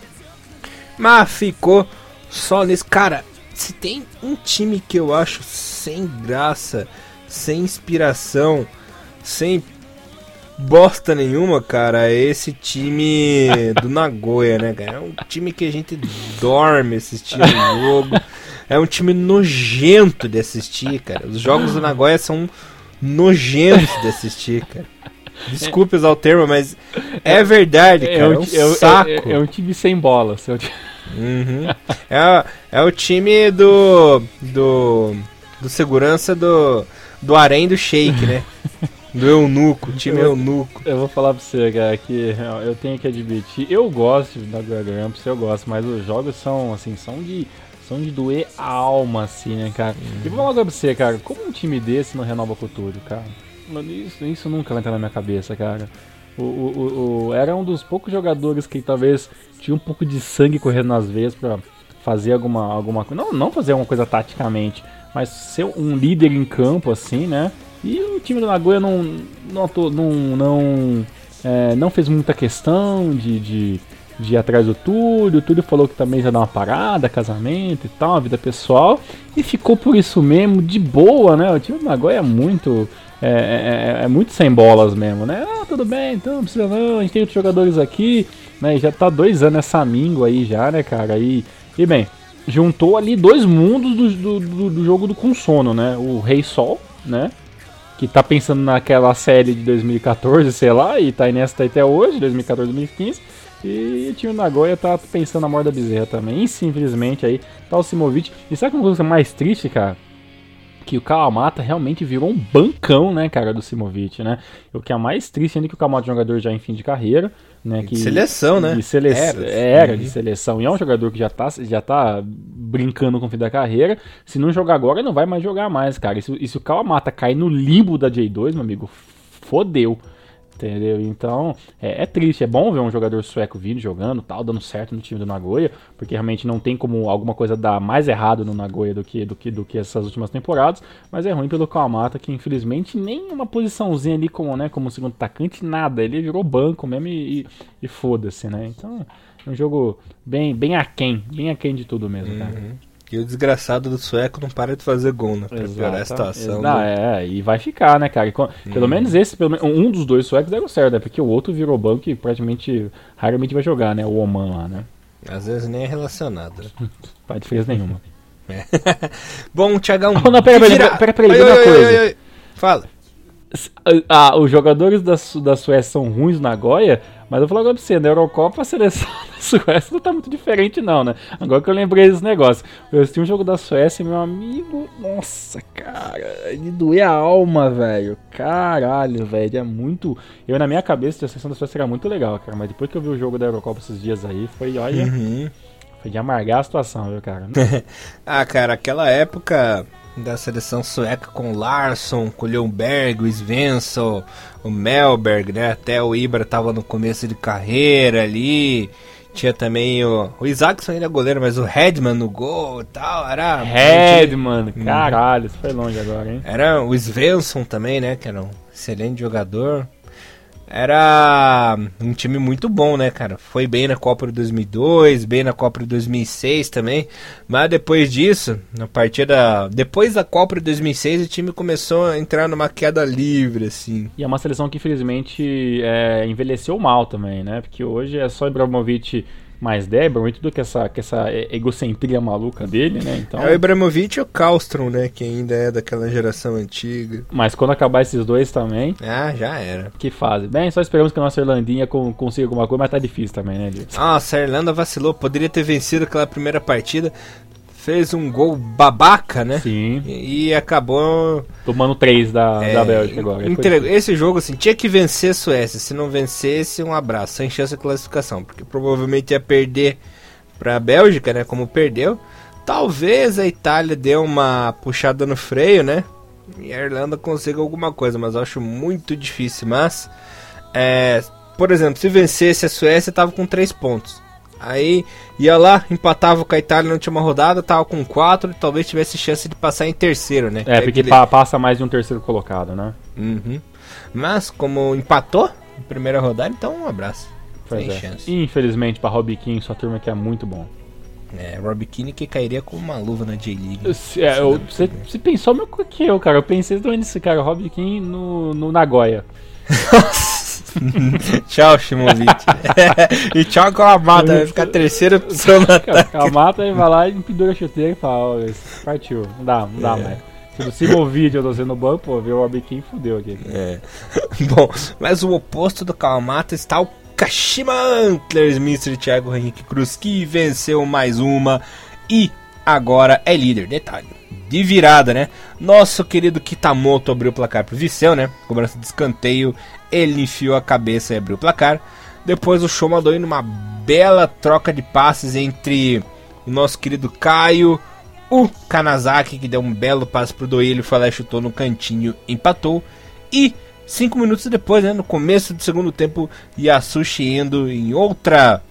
Mas ficou só nesse. Cara, se tem um time que eu acho sem graça, sem inspiração, sem bosta nenhuma, cara, é esse time do Nagoya, né, cara? É um time que a gente dorme assistindo o jogo. É um time nojento de assistir, cara. Os jogos do Nagoya são nojentos de assistir, cara. Desculpe usar o termo, mas é, é verdade, cara. É, um, é um saco. É, é, um time sem bola. Seu Uhum. é, é o time do. do. do segurança do. do Arém do Shake, né? Do eunuco, time eu, eunuco. Eu vou falar pra você, cara, que eu tenho que admitir, eu gosto da Gramps, eu gosto, mas os jogos são, assim, são de. São de doer a alma, assim, né, cara? Uhum. E vou falar pra você, cara, como um time desse não renova com tudo, cara? Mano, isso, isso nunca vai entrar na minha cabeça, cara. O, o, o, era um dos poucos jogadores que talvez tinha um pouco de sangue correndo nas veias para fazer alguma, alguma coisa. Não, não fazer alguma coisa taticamente, mas ser um líder em campo, assim, né? E o time do Nagoya não, não, não, não, é, não fez muita questão de, de, de ir atrás do Túlio. O Túlio falou que também já dá uma parada, casamento e tal, vida pessoal. E ficou por isso mesmo, de boa, né? O time do Nagoya é muito é, é, é, é, muito sem bolas mesmo, né? Ah, tudo bem, então não precisa não, a gente tem outros jogadores aqui, né? Já tá dois anos essa mingo aí já, né, cara? E, e bem, juntou ali dois mundos do, do, do jogo do com sono, né? O Rei Sol, né? Que tá pensando naquela série de 2014, sei lá, e tá nessa até hoje, 2014, 2015. E o time Nagoya tá pensando na morda bezerra também. Simplesmente aí tá o Simovic. E sabe uma coisa mais triste, cara? Que o Kawamata realmente virou um bancão, né, cara, do Simovic, né? O que é mais triste ainda que o Kawamata é um jogador já em fim de carreira, né? Que, de seleção, né? De sele era, era uhum. de seleção. E é um jogador que já tá, já tá brincando com o fim da carreira. Se não jogar agora, não vai mais jogar mais, cara. E se, e se o Kawamata cair no limbo da J2, meu amigo, fodeu. Entendeu? Então, é, é, triste. É bom ver um jogador sueco vindo jogando, tal, dando certo no time do Nagoya, porque realmente não tem como alguma coisa dar mais errado no Nagoya do que, do que, do que essas últimas temporadas. Mas é ruim pelo Kawamata, que infelizmente nem uma posiçãozinha ali como, né, como segundo atacante, nada. Ele virou banco mesmo e, e, e foda-se, né? Então, é um jogo bem, bem aquém, bem aquém de tudo mesmo, cara. E o desgraçado do sueco não para de fazer gol, né? Pra piorar a situação. Não, do... é, e vai ficar, né, cara? Pelo hum. menos esse, pelo um dos dois suecos deu certo, né? Porque o outro virou banco e praticamente raramente vai jogar, né? O Oman lá, né? Às vezes nem é relacionado. Né? Não faz diferença nenhuma. É. Bom, Thiagão. Oh, não, pera, pera, pera, pera, pera, pera, uma coisa. Fala. Ah, os jogadores da, da Suécia são ruins na Goia, mas eu vou falar pra você, na Eurocopa a seleção da Suécia não tá muito diferente não, né? Agora que eu lembrei desse negócio. Eu assisti um jogo da Suécia, meu amigo, nossa, cara, de doer a alma, velho. Caralho, velho, é muito... Eu na minha cabeça a seleção da Suécia era muito legal, cara, mas depois que eu vi o jogo da Eurocopa esses dias aí, foi, olha... Uhum. Foi de amargar a situação, viu, cara? ah, cara, aquela época da seleção sueca com Larsson, com o Ljungberg, o Svensson, o Melberg, né? Até o Ibra tava no começo de carreira ali. Tinha também o. O Isaacson ainda é goleiro, mas o Redman no gol e tal. Era. Redman, hum. caralho, isso foi longe agora, hein? Era o Svensson também, né? Que era um excelente jogador era um time muito bom, né, cara? Foi bem na Copa de 2002, bem na Copa de 2006 também. Mas depois disso, na partida. Depois da Copa de 2006, o time começou a entrar numa queda livre, assim. E é uma seleção que infelizmente é, envelheceu mal também, né? Porque hoje é só Ibrahimovic mais Debron e tudo que essa, que essa egocentria maluca dele, né? Então, é o Ibrahimovic e o Kallstrom, né? Que ainda é daquela geração antiga. Mas quando acabar esses dois também... Ah, já era. Que fase. Bem, só esperamos que a nossa Irlandinha consiga alguma coisa, mas tá difícil também, né, Liu? Nossa, a Irlanda vacilou. Poderia ter vencido aquela primeira partida fez um gol babaca, né? Sim. E, e acabou. Tomando três da, é, da Bélgica agora. Entregou. Esse jogo, assim, tinha que vencer a Suécia. Se não vencesse, um abraço, sem chance de classificação. Porque provavelmente ia perder pra Bélgica, né? Como perdeu. Talvez a Itália dê uma puxada no freio, né? E a Irlanda consiga alguma coisa, mas eu acho muito difícil. Mas, é, por exemplo, se vencesse a Suécia, tava com três pontos. Aí ia lá, empatava com a Itália na última rodada, tava com 4 e talvez tivesse chance de passar em terceiro, né? É, porque aquele... passa mais de um terceiro colocado, né? Uhum. Mas como empatou na primeira rodada, então um abraço. Sem é. chance. Infelizmente para Robbie King, sua turma que é muito bom. É, Robbie King que cairia com uma luva na J-League. É, você, você pensou mesmo que eu, cara. Eu pensei nesse cara, Robbie King no, no Nagoya. tchau, Shimovic. e tchau com a mata, vai ficar terceira opção no ataque. A mata vai lá e pendura a chuteira e fala, ó, partiu, não dá, não dá é. mais. Se o Simovic eu tô sendo banco, pô, viu o Abiquim fudeu aqui. É. Bom, mas o oposto do Kawamata está o Kashima Antlers, Mr. Thiago Henrique Cruz, que venceu mais uma e agora é líder. Detalhe, de virada, né? Nosso querido Kitamoto abriu o placar pro Viseu, né? Cobrança de escanteio, ele enfiou a cabeça e abriu o placar. Depois o show mandou numa bela troca de passes entre o nosso querido Caio, o Kanazaki, que deu um belo passe pro Doilho, foi lá e chutou no cantinho, empatou. E cinco minutos depois, né, no começo do segundo tempo, Yasushi indo em outra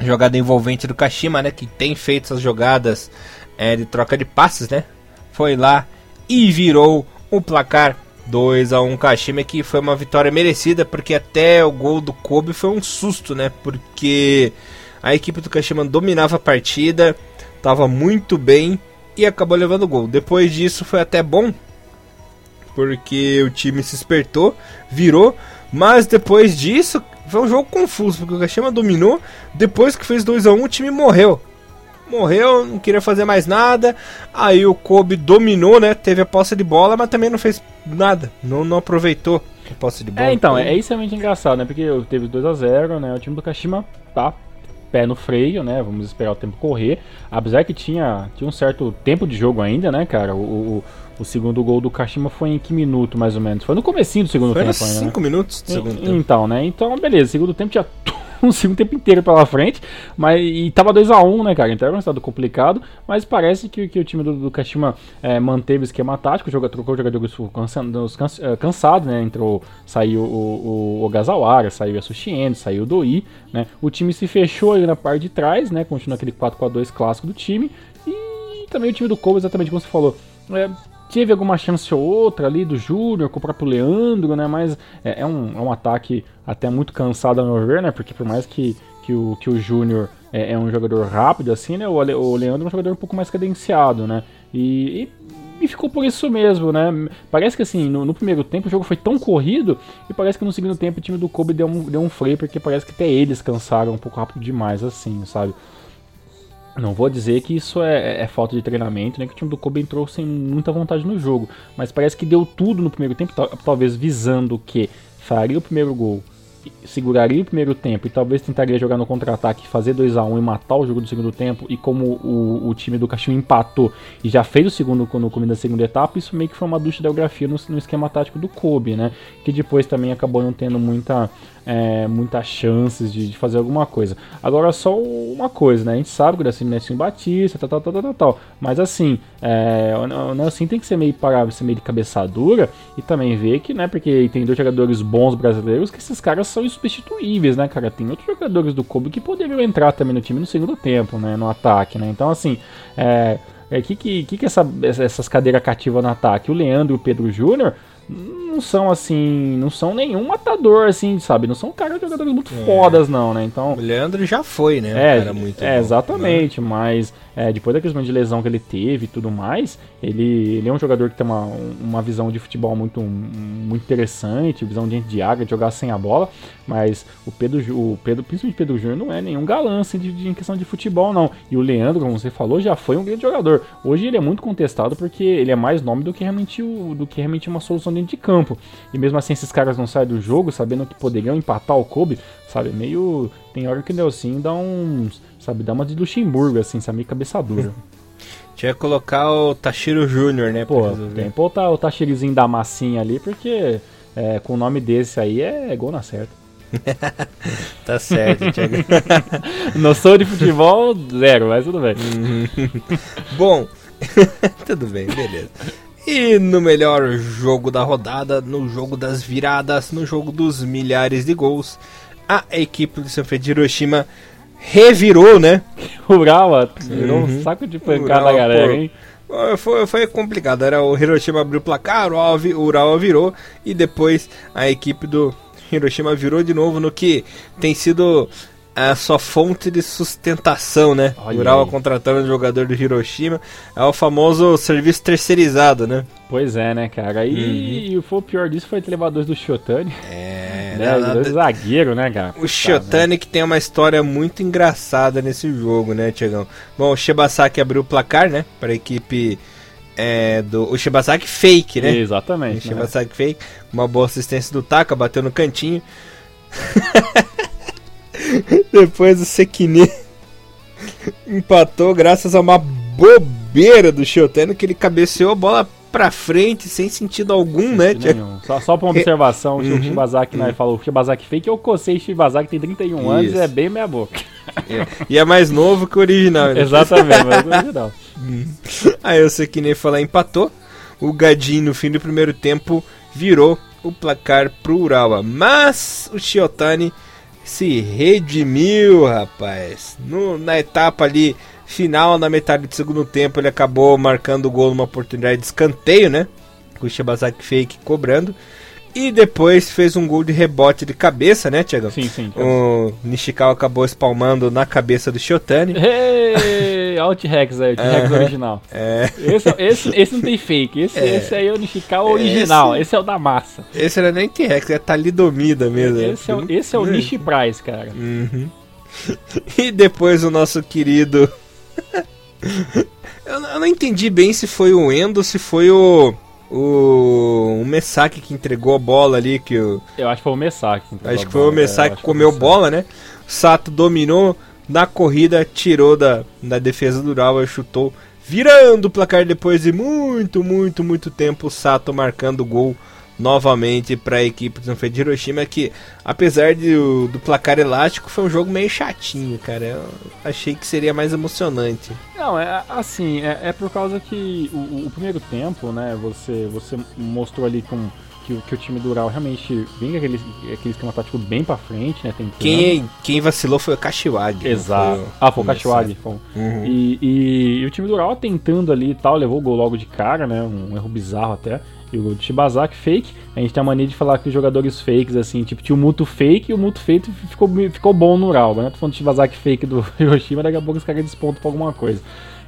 jogada envolvente do Kashima, né, que tem feito essas jogadas é, de troca de passes, né, foi lá e virou o placar 2 a 1 Kashima que foi uma vitória merecida porque até o gol do Kobe foi um susto, né? Porque a equipe do Kashima dominava a partida, estava muito bem e acabou levando o gol. Depois disso foi até bom porque o time se espertou, virou, mas depois disso foi um jogo confuso porque o Kashima dominou, depois que fez 2 a 1 o time morreu morreu, não queria fazer mais nada. Aí o Kobe dominou, né? Teve a posse de bola, mas também não fez nada. Não, não aproveitou a posse de bola. É, então, é isso é muito engraçado, né? Porque teve 2 a 0 né? O time do Kashima tá pé no freio, né? Vamos esperar o tempo correr. Apesar que tinha, tinha um certo tempo de jogo ainda, né, cara? O, o, o segundo gol do Kashima foi em que minuto, mais ou menos? Foi no comecinho do segundo foi tempo ainda, 5 né? minutos do segundo e, tempo. Então, né? Então, beleza. Segundo tempo tinha um segundo tempo inteiro pela frente, mas e tava 2 a 1 um, né, cara? Então era um estado complicado, mas parece que, que o time do, do Kashima é, manteve o esquema tático, joga, trocou jogadores cansados, é, cansado, né? Entrou, saiu o, o saiu o Yasushi saiu o Doi, né? O time se fechou ali na parte de trás, né? Continua aquele 4-4-2 clássico do time. E também o time do Kobe, exatamente como você falou, é, teve alguma chance ou outra ali do Júnior com o próprio Leandro, né? Mas é, é, um, é um ataque até muito cansado a meu ver, né? Porque por mais que, que o, que o Júnior é, é, um jogador rápido, assim, né? O, o Leandro é um jogador um pouco mais cadenciado, né? E, e, e ficou por isso mesmo, né? Parece que assim, no, no, primeiro tempo o jogo foi tão corrido e parece que no segundo tempo o time do Kobe deu um, deu um freio, porque parece que até eles cansaram um pouco rápido demais, assim, sabe? Não vou dizer que isso é, é, falta de treinamento, né? Que o time do Kobe entrou sem muita vontade no jogo. Mas parece que deu tudo no primeiro tempo, talvez visando que faria o primeiro gol, seguraria o primeiro tempo e talvez tentaria jogar no contra-ataque, fazer 2 a 1 um e matar o jogo do segundo tempo. E como o, o time do Caxias empatou e já fez o segundo no começo da segunda etapa, isso meio que foi uma ducha de geografia no, no esquema tático do Kobe, né? Que depois também acabou não tendo muita é, muitas chances de, de, fazer alguma coisa. Agora, só uma coisa, né? A gente sabe que o Dacinho é Batista, tal, tal, tal, tal, tal. Mas assim, é, o Nelson tem que ser meio parável, ser meio de cabeçadura e também ver que, né? Porque tem dois jogadores bons brasileiros que esses caras são insubstituíveis, né, cara? Tem outros jogadores do Kobe que poderiam entrar também no time no segundo tempo, né? No ataque, né? Então, assim, é. É, que, que, que, que essa, essas cadeiras cativas no ataque? O Leandro e o Pedro Júnior não são assim, não são nenhum matador assim, sabe? Não são caras jogadores muito é. fodas não, né? Então, o Leandro já foi, né? É, um muito é bom, exatamente, né? mas é, depois da questão de lesão que ele teve e tudo mais, ele, ele é um jogador que tem uma, uma visão de futebol muito, muito interessante, visão de, de área, de jogar sem a bola, mas o Pedro, o Pedro principalmente o Pedro Júnior, não é nenhum galã assim, de, de, em questão de futebol, não. E o Leandro, como você falou, já foi um grande jogador. Hoje ele é muito contestado porque ele é mais nome do que realmente, o, do que realmente uma solução dentro de campo. E mesmo assim, esses caras não saem do jogo sabendo que poderiam empatar o Kobe, sabe? Meio. Tem hora que o Nelson dá uns sabe? Dá uma de Luxemburgo, assim, sabe? Meio cabeçadura. Tinha que colocar o Tashiro Júnior, né? Pô, tem que botar o Tashirozinho da massinha ali, porque é, com o nome desse aí é, é gol na certa. tá certo, Thiago. Noção de futebol, zero, mas tudo bem. Bom, tudo bem, beleza. E no melhor jogo da rodada, no jogo das viradas, no jogo dos milhares de gols, a equipe do Sanfrecce de Hiroshima revirou, né? Urawa virou uhum. um saco de pancada na galera, hein? Foi, foi complicado. Era o Hiroshima abriu o placar, o Urawa virou e depois a equipe do Hiroshima virou de novo no que tem sido a sua fonte de sustentação, né? Olha Urawa aí. contratando o jogador do Hiroshima. É o famoso serviço terceirizado, né? Pois é, né, cara? E, uhum. o pior disso foi ter levado dois do Shotani. É, né? Os dois zagueiro, né, cara? O Shotani que tem uma história muito engraçada nesse jogo, né, Tiagão? Bom, o Shibasaki abriu o placar, né, para a equipe é, do o Shibasaki fake, né? Exatamente. O Shibasaki né? fake, uma boa assistência do Taka, bateu no cantinho. Depois o Sekine empatou graças a uma bobeira do Shotani que ele cabeceou a bola pra frente sem sentido algum, né? Só, só pra uma observação, uhum. o Shibazaki né, uhum. falou o Shibazaki fake, eu cocei o Shibazaki tem 31 Isso. anos é bem meia boca. É. E é mais novo que o original, né? Exatamente, mas o original. Uhum. Aí que nem falar empatou. O Gadin no fim do primeiro tempo virou o placar pro Urawa. Mas o Shiotani se redimiu, rapaz. No, na etapa ali final, na metade do segundo tempo, ele acabou marcando o gol numa oportunidade de escanteio, né? Com o Shibazaki Fake cobrando. E depois fez um gol de rebote de cabeça, né, Thiago? Sim, sim. O Nishikawa acabou espalmando na cabeça do Shotani. Hey, olha o T-Rex aí, o T-Rex original. É. Esse, esse, esse não tem fake, esse, é. esse aí é o Nishikawa original, esse, esse é o da massa. Esse não é nem T-Rex, é Talidomida mesmo. Esse é, o, esse é o Nishi Price, cara. Uhum. E depois o nosso querido... eu, eu não entendi bem se foi o Endo, se foi o o, o Messaki que entregou a bola ali. Que o, eu acho que foi o Messaki. Acho que foi o Messaki é, que comeu bola, né? O Sato dominou na corrida, tirou da, da defesa do Urawa, chutou, virando o placar depois de muito, muito, muito tempo. O Sato marcando o gol novamente para a equipe do de Hiroshima que apesar de, do placar elástico foi um jogo meio chatinho, cara. Eu achei que seria mais emocionante. Não, é assim, é, é por causa que o, o, primeiro tempo, né, você você mostrou ali com que, que o time do Ural realmente vem aquele, aquele esquema tático bem pra frente, né? Quem, quem vacilou foi o Kashiwagi. Exato. Foi ah, foi o Kashiwagi. Uhum. E, e, e, o time do Ural tentando ali e tal, levou o gol logo de cara, né? Um erro bizarro até e o Shibazaki fake. A gente tem a mania de falar que os jogadores fakes, assim, tipo, tinha o Muto fake e o Muto fake ficou, ficou bom no Ural. Né? Tô falando do Shibazaki fake do Hiroshima, daqui a pouco os caras despontam pra alguma coisa.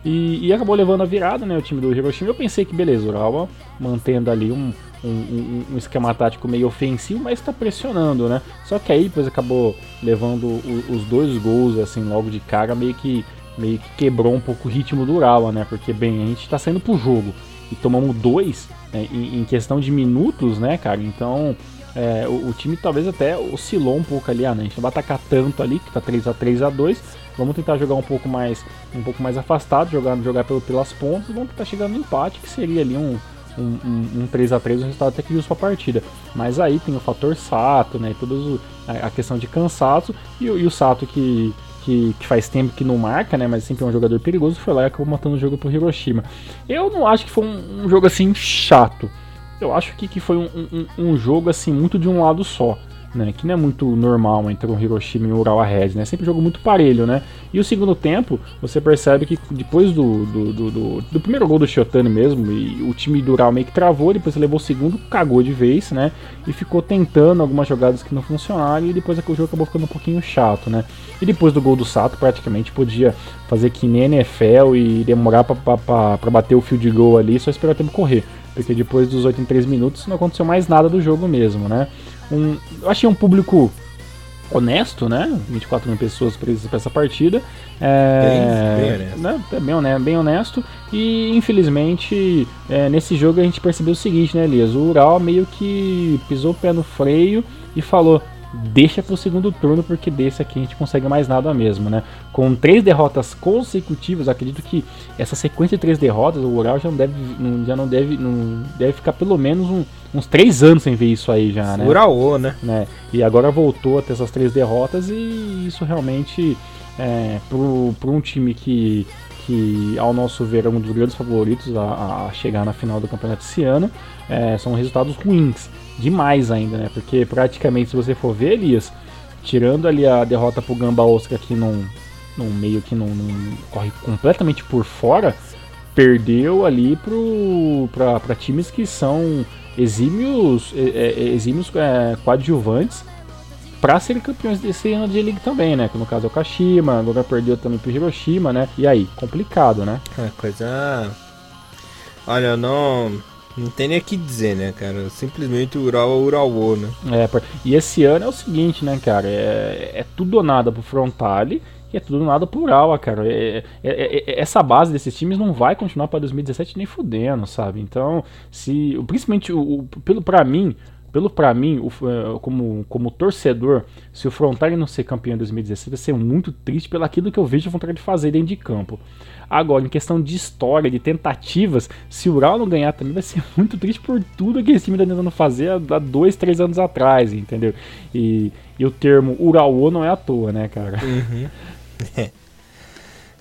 E, e, acabou levando a virada, né? O time do Hiroshima. Eu pensei que, beleza, o Urawa mantendo ali um, um, um, um, esquema tático meio ofensivo, mas está pressionando, né? Só que aí depois acabou levando o, os dois gols, assim, logo de cara, meio que meio que quebrou um pouco o ritmo do Urawa, né? Porque, bem, a gente tá saindo pro jogo e tomamos dois em, em, questão de minutos, né, cara? Então, é, o, o, time talvez até oscilou um pouco ali, ah, né? A gente não vai atacar tanto ali, que tá 3 a 3 a 2 Vamos tentar jogar um pouco mais um pouco mais afastado, jogar, jogar pelo, pelas pontas, vamos tentar chegar no empate, que seria ali um, um, um, um 3x3, um resultado até que justo pra partida. Mas aí tem o fator Sato, né? Toda a questão de cansaço e, e o Sato que, que, que, faz tempo que não marca, né? Mas sempre é um jogador perigoso, foi lá e acabou matando o jogo pro Hiroshima. Eu não acho que foi um, um jogo assim chato. Eu acho que, que foi um, um, um jogo assim muito de um lado só né? Que não é muito normal entre o Hiroshima e o Urawa Red, né? Sempre jogo muito parelho, né? E o segundo tempo, você percebe que depois do, do, do, do, do primeiro gol do Shiotani mesmo, e o time do Ural meio que travou, depois levou o segundo, cagou de vez, né? E ficou tentando algumas jogadas que não funcionaram, e depois o jogo acabou ficando um pouquinho chato, né? E depois do gol do Sato, praticamente podia fazer que nem NFL e demorar para bater o field goal ali, só esperar o tempo correr. Porque depois dos 83 minutos não aconteceu mais nada do jogo mesmo, né? Um, eu achei um público honesto, né? 24 mil pessoas presas para essa partida. É, bem, bem honesto. Né? É bem, honesto, bem honesto. E infelizmente, é, nesse jogo a gente percebeu o seguinte, né, Elias? O Ural meio que pisou o pé no freio e falou: deixa pro segundo turno, porque desse aqui a gente consegue mais nada mesmo, né? Com três derrotas consecutivas, acredito que essa sequência de três derrotas, o Ural já não deve, não, já não deve, não deve ficar pelo menos um, uns três anos sem ver isso aí já, né? Ural, né? né? E agora voltou a ter essas três derrotas e isso realmente, é, pro um time que que, ao nosso ver, é um dos grandes favoritos a, a chegar na final do campeonato esse ano, é, são resultados ruins demais ainda, né? Porque praticamente, se você for ver, Elias, tirando ali a derrota pro Gamba Oscar que não, não meio que não, corre completamente por fora, perdeu ali para times que são exímios, é, é, exímios é, coadjuvantes para serem campeões desse ano de League também, né? Que no caso é o Kashima, agora perdeu também pro Hiroshima, né? E aí, complicado, né? É coisa. Olha, eu não não tem nem o que dizer, né, cara? Simplesmente Ural Urawo, né? É, e esse ano é o seguinte, né, cara? É, é tudo ou nada pro Frontale e é tudo ou nada pro Urawa, cara. É, é, é, é essa base desses times não vai continuar para 2017 nem fudendo, sabe? Então, se. Principalmente, o, o, pelo, pra mim, pelo para mim, o, é, como, como torcedor, se o Frontale não ser campeão em 2016, vai ser muito triste pelo aquilo que eu vejo vontade de fazer dentro de campo. Agora, em questão de história, de tentativas, se o Ural não ganhar também vai ser muito triste por tudo que esse time está tentando fazer há dois, três anos atrás, entendeu? E, e o termo Uraô não é à toa, né, cara? Uhum. É.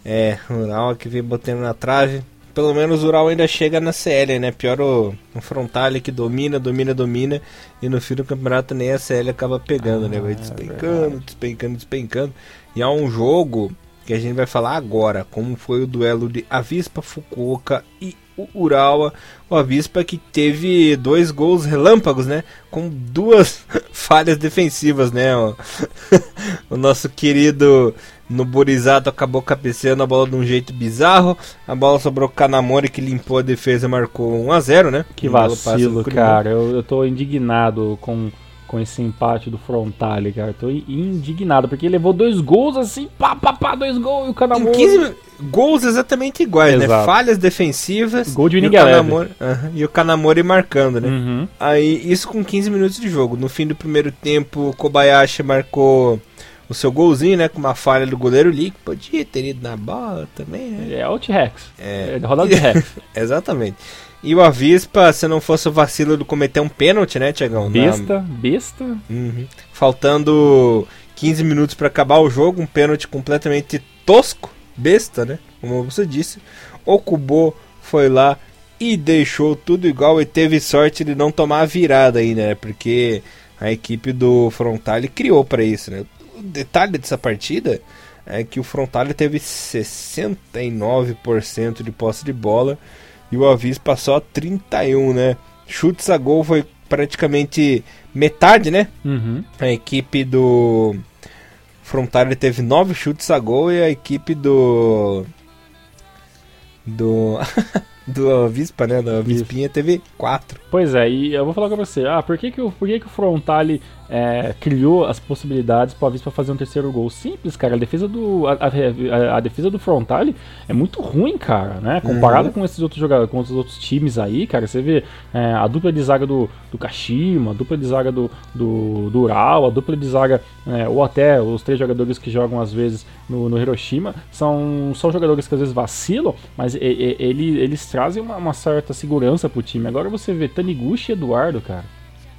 é, Ural que vem botando na trave. Pelo menos o Ural ainda chega na CL, né? Pior o, o Frontale que domina, domina, domina. E no fim do campeonato nem a CL acaba pegando, ah, né? Vai ah, despencando, é despencando, despencando. E é um jogo que a gente vai falar agora, como foi o duelo de Avispa Fukuoka e o Urawa. O Avispa que teve dois gols relâmpagos, né? Com duas falhas defensivas, né? o nosso querido Noborizato acabou cabeceando a bola de um jeito bizarro. A bola sobrou Kanamori que limpou a defesa marcou 1 a 0 né? Que vacilo, cara. Eu, eu tô indignado com com esse empate do Frontale, cara. Tô indignado, porque ele levou dois gols assim, pá, pá, pá, dois gols e o Kanamori... 15 gols exatamente iguais, né? Exato. né? Falhas defensivas. Gol de e o, uh e o Kanamori marcando, né? Uhum. Aí, isso com 15 minutos de jogo. No fim do primeiro tempo, o Kobayashi marcou o seu golzinho, né? Com uma falha do goleiro Lee, que podia ter ido na bola também, né? É o T-Rex. É, é rodada de Rex. Exatamente. E o Avispa, se não fosse o vacilo de cometer um pênalti, né, Tiagão? Besta, Na... besta. Uhum. Faltando 15 minutos para acabar o jogo, um pênalti completamente tosco, besta, né? Como você disse. O Kubo foi lá e deixou tudo igual e teve sorte de não tomar a virada aí, né? Porque a equipe do Frontale criou para isso, né? O detalhe dessa partida é que o Frontale teve 69% de posse de bola e o Avispa só 31, né? Chutes a gol foi praticamente metade, né? Uhum. A equipe do Frontale teve 9 chutes a gol e a equipe do do do Avispa, né? Da Avispinha teve quatro. Pois é, e eu vou falar com você, ah, por que que o, por que que o Frontale é, criou as possibilidades para a Avispa fazer um terceiro gol? Simples, cara, a defesa do a, a, a defesa do Frontale é muito ruim, cara, né? Comparado uhum. com esses outros jogadores, com os outros times aí, cara, você vê é, a dupla de zaga do, do Kashima, a dupla de zaga do, do, do Ural, a dupla de zaga, é, ou até os três jogadores que jogam às vezes no, no Hiroshima, são, são jogadores que às vezes vacilam, mas ele, eles trazem uma, uma certa segurança pro time. Agora você vê Taniguchi e Eduardo, cara.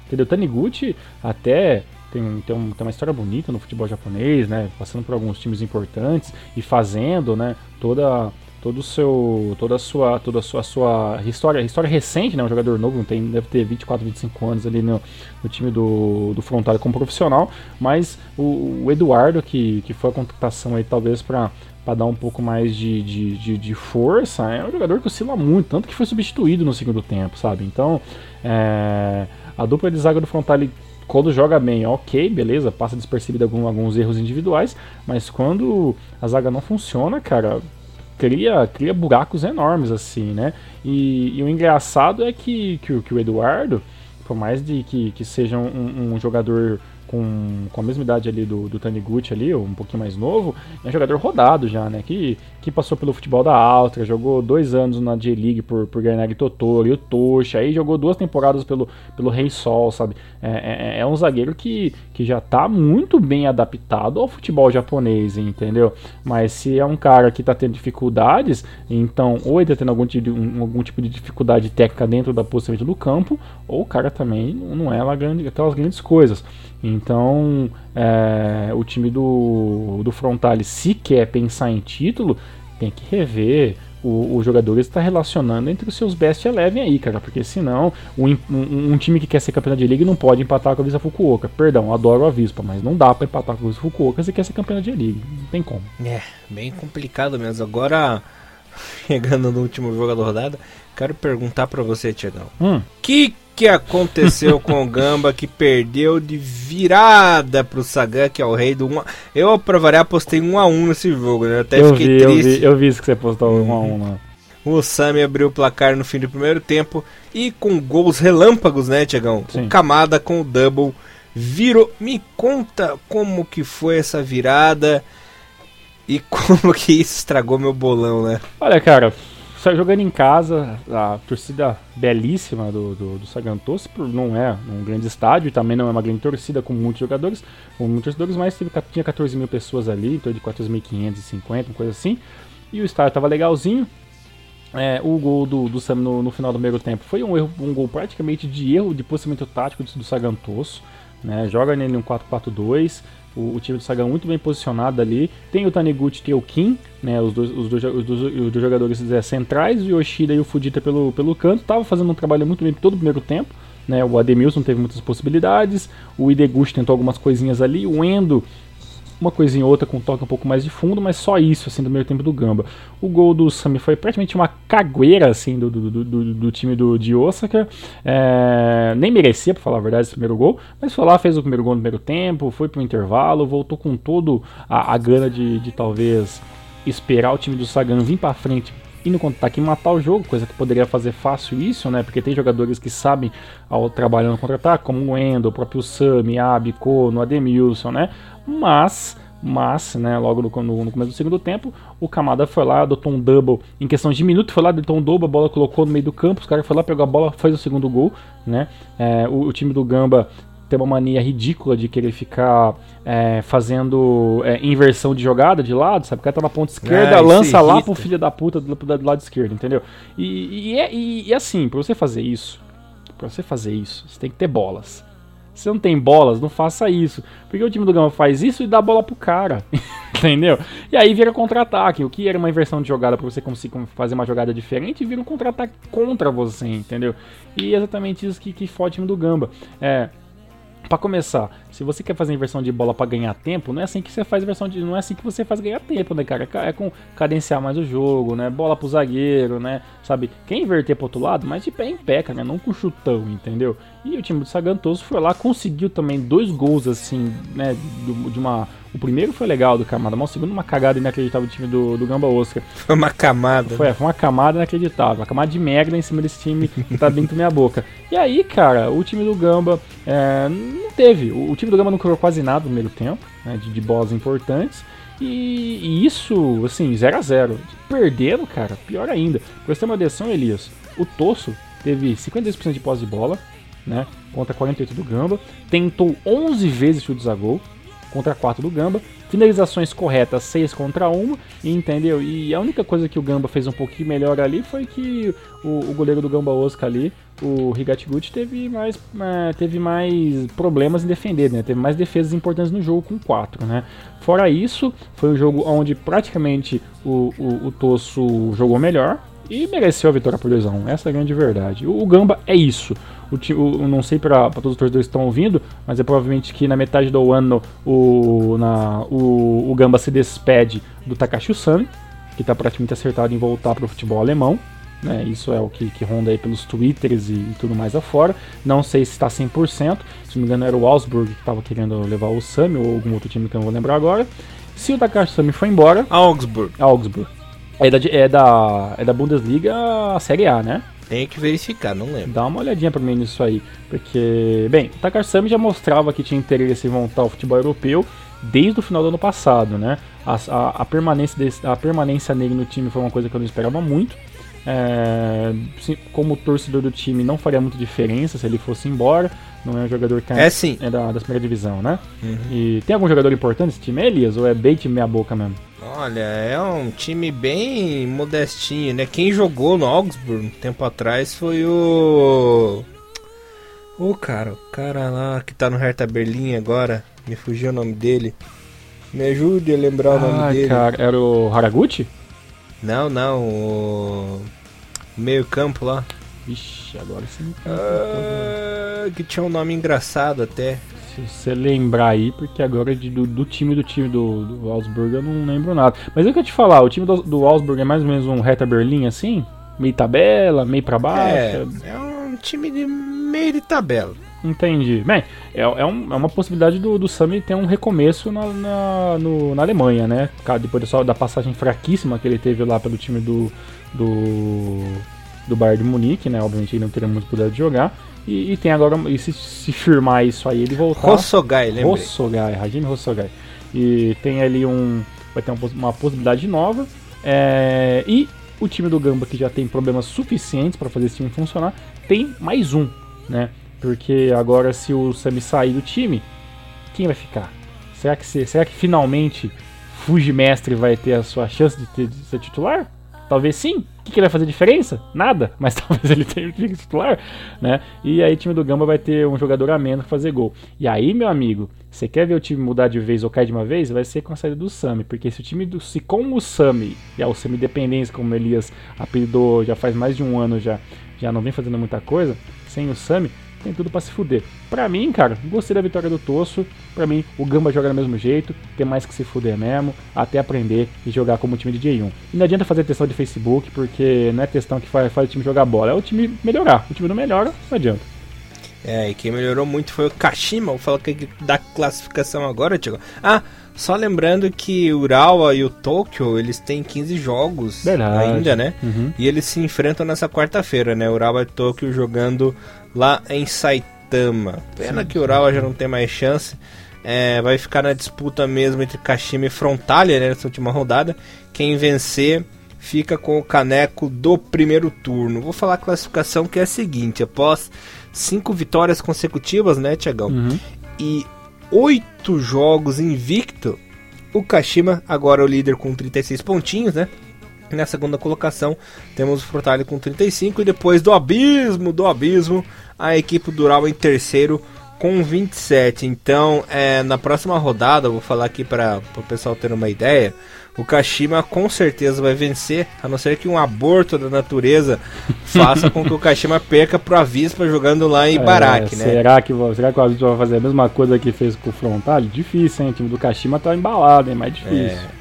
Entendeu? Taniguchi até tem, tem, um, tem, uma história bonita no futebol japonês, né? Passando por alguns times importantes e fazendo, né? Toda todo seu toda a sua toda a sua, sua história história recente, né? Um jogador novo, tem deve ter 24, 25 anos ali no, no time do, do Frontal como profissional, mas o, o, Eduardo que, que foi a contratação aí talvez para para dar um pouco mais de, de, de, de, força, é um jogador que oscila muito, tanto que foi substituído no segundo tempo, sabe? Então, é, a dupla de zaga do Frontale, quando joga bem, ok, beleza, passa despercebido algum, alguns erros individuais, mas quando a zaga não funciona, cara, cria, cria buracos enormes, assim, né? E, e o engraçado é que, que, que, o Eduardo, por mais de que, que seja um, um jogador com, com a mesma idade ali do, do Taniguchi ali, um pouquinho mais novo, é jogador rodado já, né? Que, que passou pelo futebol da Áustria, jogou dois anos na J-League por, por Gernari Totoro e o Tocha, aí jogou duas temporadas pelo, pelo Rei Sol, sabe? É, é, é, um zagueiro que, que já tá muito bem adaptado ao futebol japonês, entendeu? Mas se é um cara que tá tendo dificuldades, então ou ele tá tendo algum, um, algum tipo de dificuldade técnica dentro da posição do campo, ou o cara também não é lá grande, aquelas grandes coisas. Então, é, o time do, do Frontale, se quer pensar em título, tem que rever os jogadores está relacionando entre os seus best eleven aí, cara, porque senão um, um, um, time que quer ser campeão de liga não pode empatar com a Visa Fukuoka. Perdão, adoro a Vispa, mas não dá para empatar com a Visa Fukuoka se quer ser campeão de liga. Não tem como. É, bem complicado mesmo. Agora, chegando no último jogo da rodada, quero perguntar para você, Tiagão. Hum. Que que aconteceu com o Gamba que perdeu de virada pro Sagan, que é o rei do 1 Eu, pra variar, postei 1 a 1 nesse jogo, né? Até eu fiquei vi, triste. Eu vi, eu vi isso que você postou 1 a 1 lá. O Sami abriu o placar no fim do primeiro tempo e com gols relâmpagos, né, Tiagão? O Camada com o double virou. Me conta como que foi essa virada e como que isso estragou meu bolão, né? Olha, cara, só jogando em casa, a torcida belíssima do, do, do não é um grande estádio e também não é uma grande torcida com muitos jogadores, com muitos torcedores, mas teve, tinha 14 mil pessoas ali, em torno de 14.550, uma coisa assim, e o estádio tava legalzinho. É, o gol do, do Sam no, no, final do primeiro tempo foi um, erro, um gol praticamente de erro de posicionamento tático do, do Sagantoso. Né? Joga nele um 4-4-2. O, o, time do Sagan muito bem posicionado ali. Tem o Taniguchi e o Kim, né, os, dois, os, dois, os, dois, os dois jogadores é, centrais, o Yoshida e o Fujita pelo, pelo canto. Tava fazendo um trabalho muito bem todo o primeiro tempo. Né, o Ademilson teve muitas possibilidades. O Ideguchi tentou algumas coisinhas ali. O Endo uma coisinha ou outra com um toque um pouco mais de fundo, mas só isso, assim, do meio tempo do Gamba. O gol do Sami foi praticamente uma cagueira, assim, do, do, do, do time do, de Osaka. É, nem merecia, pra falar a verdade, esse primeiro gol, mas foi lá, fez o primeiro gol no primeiro tempo, foi pro intervalo, voltou com todo a, a gana de, de talvez esperar o time do Sagan vir para frente e no contra-ataque matar o jogo, coisa que poderia fazer fácil isso, né? Porque tem jogadores que sabem ao trabalhar no contra-ataque, como o Endo, o próprio Sami, Abi, Kono, Ademilson, né? Mas, mas, né, logo no, no, no, começo do segundo tempo, o Kamada foi lá, adotou um double em questão de minuto, foi lá, adotou um double, a bola colocou no meio do campo, os caras foi lá, pegou a bola, fez o segundo gol, né? É, o, o, time do Gamba tem uma mania ridícula de querer ficar é, fazendo é, inversão de jogada de lado, sabe? O cara tá na ponta esquerda, ah, lança lá pro filho da puta do, do lado esquerdo, entendeu? E, e, é, e, e assim, pra você fazer isso, pra você fazer isso, você tem que ter bolas. Se não tem bolas, não faça isso. Porque o time do Gama faz isso e dá a bola pro cara. entendeu? E aí vira contra-ataque. O que era uma inversão de jogada para você conseguir fazer uma jogada diferente, vira um contra-ataque contra você, entendeu? E é exatamente isso que, que o time do Gamba. É, para começar, Se você quer fazer inversão de bola para ganhar tempo, não é assim que você faz inversão de, não é assim que você faz ganhar tempo, né, cara? É com cadenciar mais o jogo, né? Bola pro zagueiro, né? Sabe? Quem inverter pro outro lado, mas de pé em pé, cara, não com chutão, entendeu? E o time do Sagantoso foi lá, conseguiu também dois gols assim, né, de uma o primeiro foi legal do Camada, mas o segundo uma cagada inacreditável do time do, do Gamba Oscar. Foi uma camada. Foi, foi uma camada inacreditável. Uma camada de merda em cima desse time que tá dentro da minha boca. E aí, cara, o time do Gamba é, não teve. O, o, time do Gamba não criou quase nada no primeiro tempo, né, de, de bolas importantes. E, e, isso, assim, 0 a 0 Perdendo, cara, pior ainda. Pra você ter uma adesão, Elias, o Tosso teve 52% de posse de bola, né? Contra 48 do Gamba. Tentou 11 vezes chutes a gol contra 4 do Gamba. Finalizações corretas, 6 contra 1, entendeu? E a única coisa que o Gamba fez um pouquinho melhor ali foi que o, o goleiro do Gamba Oscar ali, o Higatiguchi, teve mais, é, teve mais problemas em defender, né? Teve mais defesas importantes no jogo com 4, né? Fora isso, foi um jogo onde praticamente o, o, o Tosso jogou melhor, e mereceu a vitória por 2x1. Essa é a grande verdade. O Gamba é isso. O, o, não sei para todos os torcedores que estão ouvindo, mas é provavelmente que na metade do ano o, na, o, o Gamba se despede do Takashi Usami, que está praticamente acertado em voltar para o futebol alemão. Né, isso é o que, que ronda aí pelos twitters e, e, tudo mais afora. Não sei se está 100%. Se não me engano, era o Augsburg que estava querendo levar o Sami ou algum outro time que eu não vou lembrar agora. Se o Takashi Sami foi embora. Augsburg. Augsburg. É da, é da, é da Bundesliga a Série A, né? Tenho que verificar, não lembro. Dá uma olhadinha pra mim nisso aí. Porque, bem, o Takarsami já mostrava que tinha interesse em voltar ao futebol europeu desde o final do ano passado, né? A, a, a permanência, desse, a permanência nele no time foi uma coisa que eu não esperava muito. É, como torcedor do time, não faria muita diferença se ele fosse embora. Não é um jogador que é, sim. é da, da primeira divisão, né? Uhum. E tem algum jogador importante nesse time, Elias? Ou é bait meia boca mesmo? Olha, é um time bem modestinho, né? Quem jogou no Augsburg um tempo atrás foi o. O cara, o cara lá que tá no Hertha Berlim agora. Me fugiu o nome dele. Me ajude a lembrar ah, o nome dele. cara, era o Haraguchi? Não, não, o. Meio campo lá. Ixi, agora sim. Ah, que tinha um nome engraçado até. Se você lembrar aí, porque agora de, do, do, time do time do, do Augsburg eu não lembro nada. Mas eu quero te falar, o time do, do Augsburg é mais ou menos um Reta Berlim assim? Meio tabela, meio pra baixo? É, é um time de meio de tabela. Entendi. Bem, é, é, um, é uma possibilidade do, do Sami ter um recomeço na, na, no, na Alemanha, né? Depois da, da passagem fraquíssima que ele teve lá pelo time do, do, do Bayern de Munique, né? Obviamente ele não teria muito poder de jogar. E, e, tem agora, e se, se firmar isso aí, ele voltar. Rossogai, lembra? Rossogai, Hajime Rossogai. E tem ali um. Vai ter uma, uma possibilidade nova. É, e o time do Gamba, que já tem problemas suficientes para fazer esse time funcionar, tem mais um, né? Porque agora, se o Sami sair do time, quem vai ficar? Será que, será que finalmente Fuji Mestre vai ter a sua chance de, ter, de ser titular? Talvez sim. O que, que vai fazer diferença? Nada, mas talvez ele tenha que titular, né? E aí o time do Gamba vai ter um jogador a menos pra fazer gol. E aí, meu amigo, você quer ver o time mudar de vez ou cair de uma vez? Vai ser com a saída do Sami, porque se o time do se com o Sami e o Sami Dependência, como o Elias apelidou já faz mais de um ano já, já não vem fazendo muita coisa, sem o Sami, tem tudo para se fuder. Pra mim, cara, gostei da vitória do Tosso. Pra mim, o Gamba joga do mesmo jeito, tem mais que se fuder mesmo, até aprender e jogar como time de J1. E não adianta fazer testão de Facebook, porque não é testão que faz, faz o time jogar bola, é o time melhorar. O time não melhora, não adianta. É, e quem melhorou muito foi o Kashima, falar que da classificação agora, Tiago. Ah, só lembrando que o Urawa e o Tokyo, eles têm 15 jogos Verdade. ainda, né? Uhum. E eles se enfrentam nessa quarta-feira, né? Urawa e Tokyo jogando lá em Saitama. Pena sim, que o Urawa já não tem mais chance. É, vai ficar na disputa mesmo entre Kashima e Frontalia né, nessa última rodada. Quem vencer fica com o caneco do primeiro turno. Vou falar a classificação que é a seguinte: após cinco vitórias consecutivas, né, Tiagão? Uhum. E oito jogos invicto, o Kashima agora é o líder com 36 pontinhos, né? Na segunda colocação temos o Fortaleza com 35 e depois do abismo, do abismo, a equipe do Ural em terceiro com 27. Então, é, na próxima rodada, vou falar aqui para o pessoal ter uma ideia. O Kashima com certeza vai vencer, a não ser que um aborto da natureza faça com que o Kashima perca pro Avispa jogando lá em é, Ibaraki, né? Será que, será que o Avispa vai fazer a mesma coisa que fez com o Frontale? Difícil, hein? O time do Kashima tá embalado, hein? Mais difícil. É.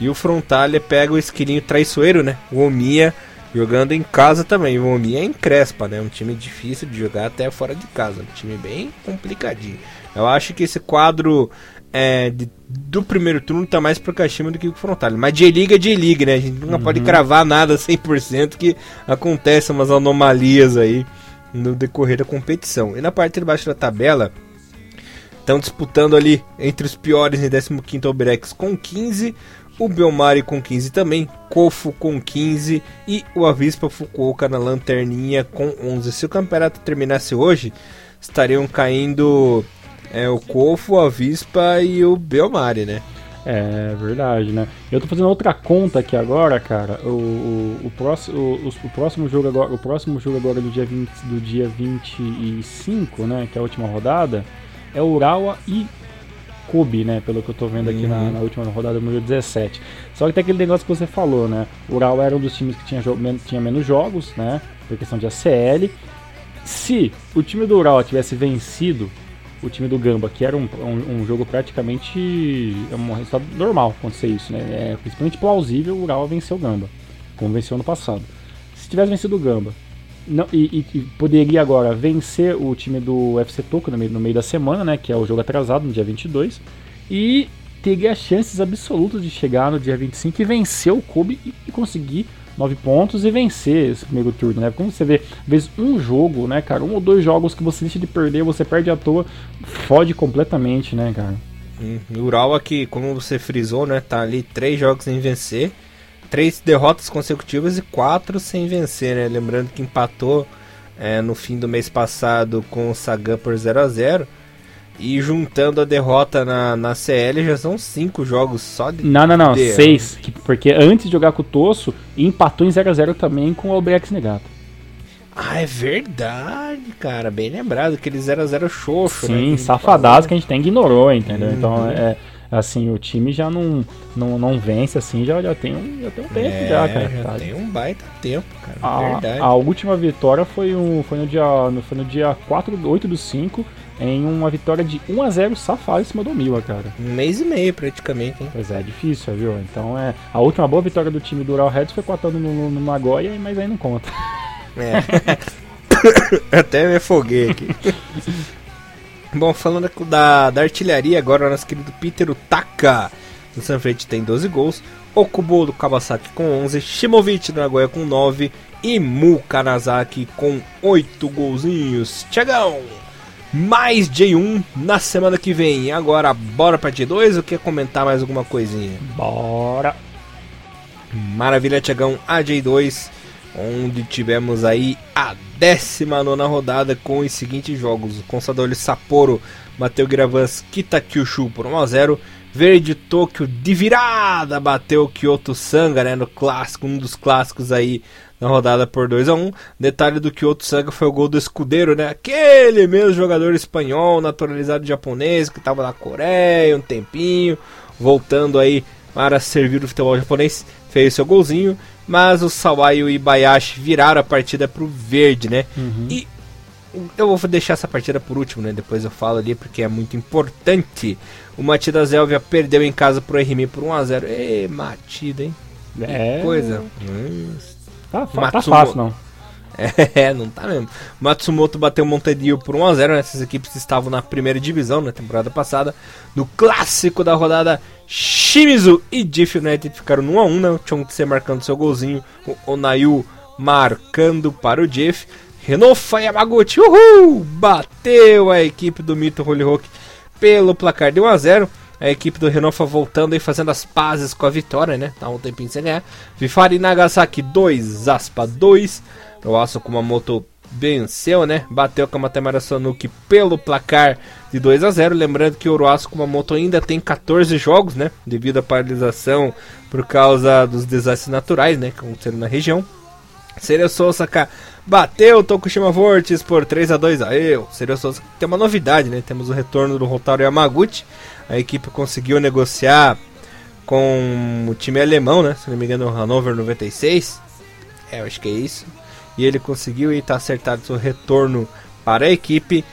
E o Frontale pega o esquilinho traiçoeiro, né? O Omiya jogando em casa também. O Omiya é em Crespa, né? Um time difícil de jogar até fora de casa. Um time bem complicadinho. Eu acho que esse quadro é, de, do primeiro turno tá mais pro Kashima do que pro Frontale. Mas J-League é J-League, né? A gente nunca uhum. pode cravar nada 100% que acontecem umas anomalias aí no decorrer da competição. E na parte de baixo da tabela, estão disputando ali entre os piores em 15º Alberex com 15, o Belmari com 15 também, Kofo com 15 e o Avispa Fukuoka na lanterninha com 11. Se o campeonato terminasse hoje, estariam caindo é, o Kofo, a Avispa e o Belmari, né? É verdade, né? Eu tô fazendo outra conta aqui agora, cara. O, o, o, próximo, o, o, próximo jogo agora, o próximo jogo agora do dia 20, do dia 25, né, que é a última rodada, é Urawa e Kobe, né? Pelo que eu tô vendo aqui uhum. na, na, última rodada número 17. Só que tem aquele negócio que você falou, né? O Urawa era um dos times que tinha, tinha menos jogos, né? Por questão de ACL. Se o time do Urawa tivesse vencido o time do Gamba, que era um, um, um jogo praticamente. É um resultado normal acontecer isso, né? É principalmente plausível o Urawa vencer o Gamba, como venceu no passado. Se tivesse vencido o Gamba, não, e, e, poderia agora vencer o time do FC Tokyo no meio, no meio da semana, né? Que é o jogo atrasado, no dia 22. E teria chances absolutas de chegar no dia 25 e vencer o Kobe e, e conseguir 9 pontos e vencer esse primeiro turno, né? Como você vê, vezes um jogo, né, cara, um ou dois jogos que você deixa de perder, você perde à toa, fode completamente, né, cara? Hum, Ural aqui, como você frisou, né, tá ali três jogos sem vencer três derrotas consecutivas e quatro sem vencer, né? Lembrando que empatou é, no fim do mês passado com o Sagan por 0 a 0 e juntando a derrota na, na CL já são cinco jogos só de. Não, não, não, de... seis. Porque antes de jogar com o Tosso, empatou em 0x0 também com o Albrecht Negato. Ah, é verdade, cara. Bem lembrado. Aquele 0x0 xoxo, Sim, né? Sim, safadaço que a gente até ignorou, entendeu? Então, uhum. Então é assim, o time já não, não, não vence assim, já, já, tem, um, já tem um tempo é, já, cara. Já tá? tem um baita tempo, cara. A, verdade. a última vitória foi, um, foi, no dia, foi no dia 4, 8 do 5, em uma vitória de 1 a 0 safado em cima do Mila, cara. Um mês e meio praticamente, hein? Pois é, difícil, viu? Então é. A última boa vitória do time do Ural Reds foi 4 no, no, no Nagoya, mas aí não conta. É. Até me afoguei aqui. Bom, falando da, da artilharia, agora o nosso querido Peter Utaka do Sanfrecce tem 12 gols, Okubo do Kawasaki com 11, Shimovic do Nagoya com 9 e Mu Kanazaki com 8 golzinhos. Tiagão, mais J1 na semana que vem. Agora, bora pra J2 ou quer comentar mais alguma coisinha? Bora! Maravilha, Tiagão, a J2 onde tivemos aí a 19 rodada com os seguintes jogos: o Consadole Sapporo bateu Gravans Kitakyushu por 1x0, Verde Tokyo de virada bateu Kyoto Sanga né, no clássico, um dos clássicos aí na rodada por 2 a 1 Detalhe do Kyoto Sanga foi o gol do escudeiro, né? Aquele mesmo jogador espanhol, naturalizado japonês, que estava na Coreia um tempinho, voltando aí para servir o futebol japonês, fez seu golzinho mas o Sawai e o Ibayashi viraram a partida pro verde, né? Uhum. E eu vou deixar essa partida por último, né? Depois eu falo ali porque é muito importante. O Matida Zelvia perdeu em casa pro RMI por 1x0. Ê, Matida, hein? É. Que coisa. Hum. Tá, tá fácil, não. É, não tá mesmo. Matsumoto bateu Montedio por 1x0. Né? Essas equipes estavam na primeira divisão na temporada passada. No clássico da rodada, Shimizu e Diff United ficaram no 1x1. Né? O Chongtse marcando seu golzinho. O Onayu marcando para o Jeff. Renofa Yamaguchi, uhul! Bateu a equipe do Mito Holy pelo placar de 1x0. A equipe do Renofa voltando e fazendo as pazes com a vitória, né? Tá um tempinho sem ganhar. Vifari Nagasaki 2, Aspa 2. O Asa Kumamoto venceu, né? Bateu com a Matemara Sanuki pelo placar de 2 a 0 Lembrando que o Oroaço Kumamoto ainda tem 14 jogos, né? Devido à paralisação por causa dos desastres naturais, né? Que aconteceram na região. Sereia Osaka bateu Tokushima Vortis por 3 a 2 Aê, o Seria Souza tem uma novidade, né? Temos o retorno do Rotário Yamaguchi. A equipe conseguiu negociar com o time alemão, né? Se não me engano, o Hannover 96. É, eu acho que é isso. E ele conseguiu e está acertado seu retorno para a equipe.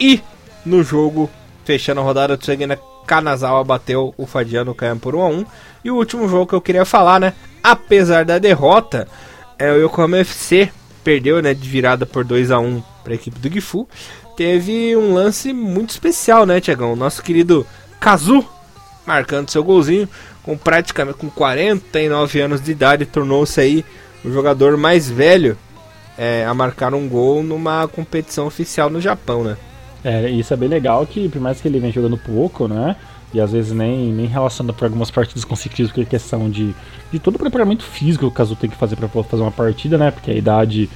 E no jogo, fechando a rodada, o Tsugina Kanazawa bateu o Fadiano Kayan por 1 a 1 E o último jogo que eu queria falar, né? Apesar da derrota, é o Yokohama FC perdeu, né, de virada por 2 a 1 para a equipe do Gifu. Teve um lance muito especial, né, Tiagão? Nosso querido Kazu marcando seu golzinho com praticamente com 49 anos de idade, tornou-se aí o jogador mais velho é, a marcar um gol numa competição oficial no Japão, né? É, isso é bem legal que, por mais que ele venha jogando pouco, né? E às vezes nem, nem relacionado para algumas partidas consecutivas, porque é questão de, de todo o preparamento físico que o Kazu tem que fazer para fazer uma partida, né? Porque a idade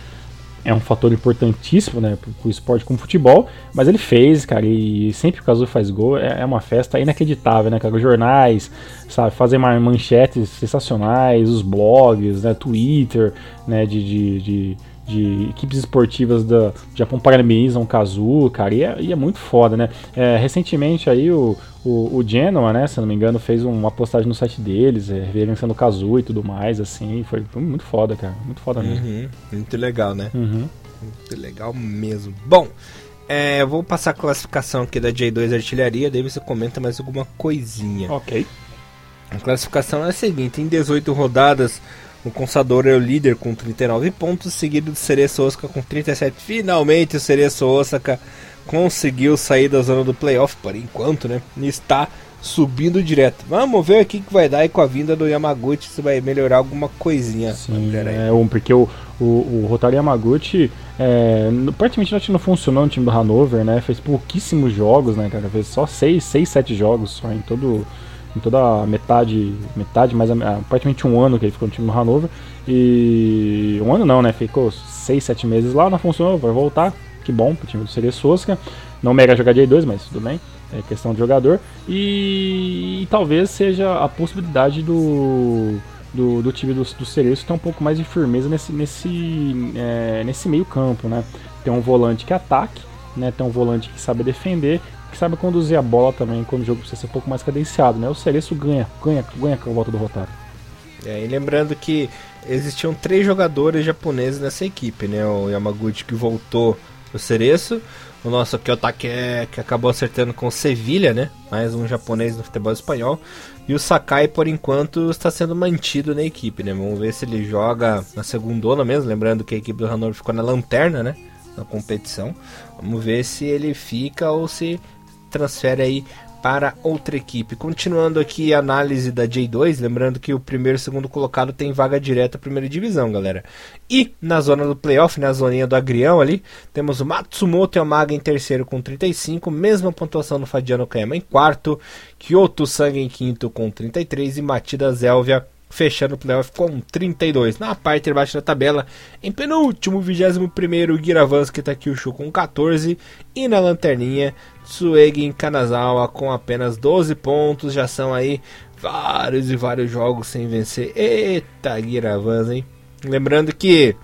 é um fator importantíssimo, né, pro, pro esporte como futebol, mas ele fez, cara, e sempre que o Kazu faz gol, é, é, uma festa inacreditável, né, cara, jornais, sabe, fazem manchetes sensacionais, os blogs, né, Twitter, né, de, de, de de equipes esportivas do Japão parabenizam o Kazu, cara, e é, e é, muito foda, né? É, recentemente aí o, o, o, Genoa, né, se não me engano, fez uma postagem no site deles, é, reverenciando o Kazu e tudo mais, assim, foi, foi, muito foda, cara, muito foda mesmo. Uhum, muito legal, né? Uhum. Muito legal mesmo. Bom, é, vou passar a classificação aqui da J2 Artilharia, daí você comenta mais alguma coisinha. Ok. A classificação é a seguinte, em 18 rodadas o Consador é o líder com 39 pontos, seguido do Cereço Osaka com 37. Finalmente o Cereço Osaka conseguiu sair da zona do playoff por enquanto, né? E está subindo direto. Vamos ver o que, vai dar e com a vinda do Yamaguchi se vai melhorar alguma coisinha. Sim, é um, porque o, o, o Rotário Yamaguchi é, praticamente não funcionou no time do Hanover, né? Fez pouquíssimos jogos, né, cara? Fez só 6, 6, 7 jogos só em todo toda a metade, metade, mais praticamente um ano que ele ficou no time do Hanover. E um ano não, né? Ficou 6, 7 meses lá, não funcionou, vai voltar. Que bom pro time do Seria Sosca. Não mega jogar J2, mas tudo bem. É questão de jogador. E, e talvez seja a possibilidade do, do, do time do, do Cereço ter um pouco mais de firmeza nesse, nesse, é, nesse meio campo, né? Tem um volante que ataque, né? Tem um volante que sabe defender que sabe conduzir a bola também quando o jogo precisa ser um pouco mais cadenciado, né? O Cereço ganha, ganha, ganha com a volta do Rotário. É, e lembrando que existiam três jogadores japoneses nessa equipe, né? O Yamaguchi que voltou pro Cereço, o nosso Kyotake que acabou acertando com o Sevilha, né? Mais um japonês no futebol espanhol. E o Sakai, por enquanto, está sendo mantido na equipe, né? Vamos ver se ele joga na segunda mesmo. Lembrando que a equipe do Hanover ficou na lanterna, né? Na competição. Vamos ver se ele fica ou se transfere aí para outra equipe. Continuando aqui a análise da J2, lembrando que o primeiro e segundo colocado tem vaga direta à primeira divisão, galera. E na zona do playoff, na zoninha do agrião ali, temos o Matsumoto e o Maga em terceiro com 35, mesma pontuação no Fadiano Kayama em quarto, Kyoto Sangue em quinto com 33 e Matida Zélvia fechando o playoff com 32. Na parte de baixo da tabela, em penúltimo, 21 Giravansky Takyushu com 14 e na lanterninha, Tsuegi Kanazawa com apenas 12 pontos. Já são aí vários e vários jogos sem vencer. Eita, Giravans, hein? Lembrando que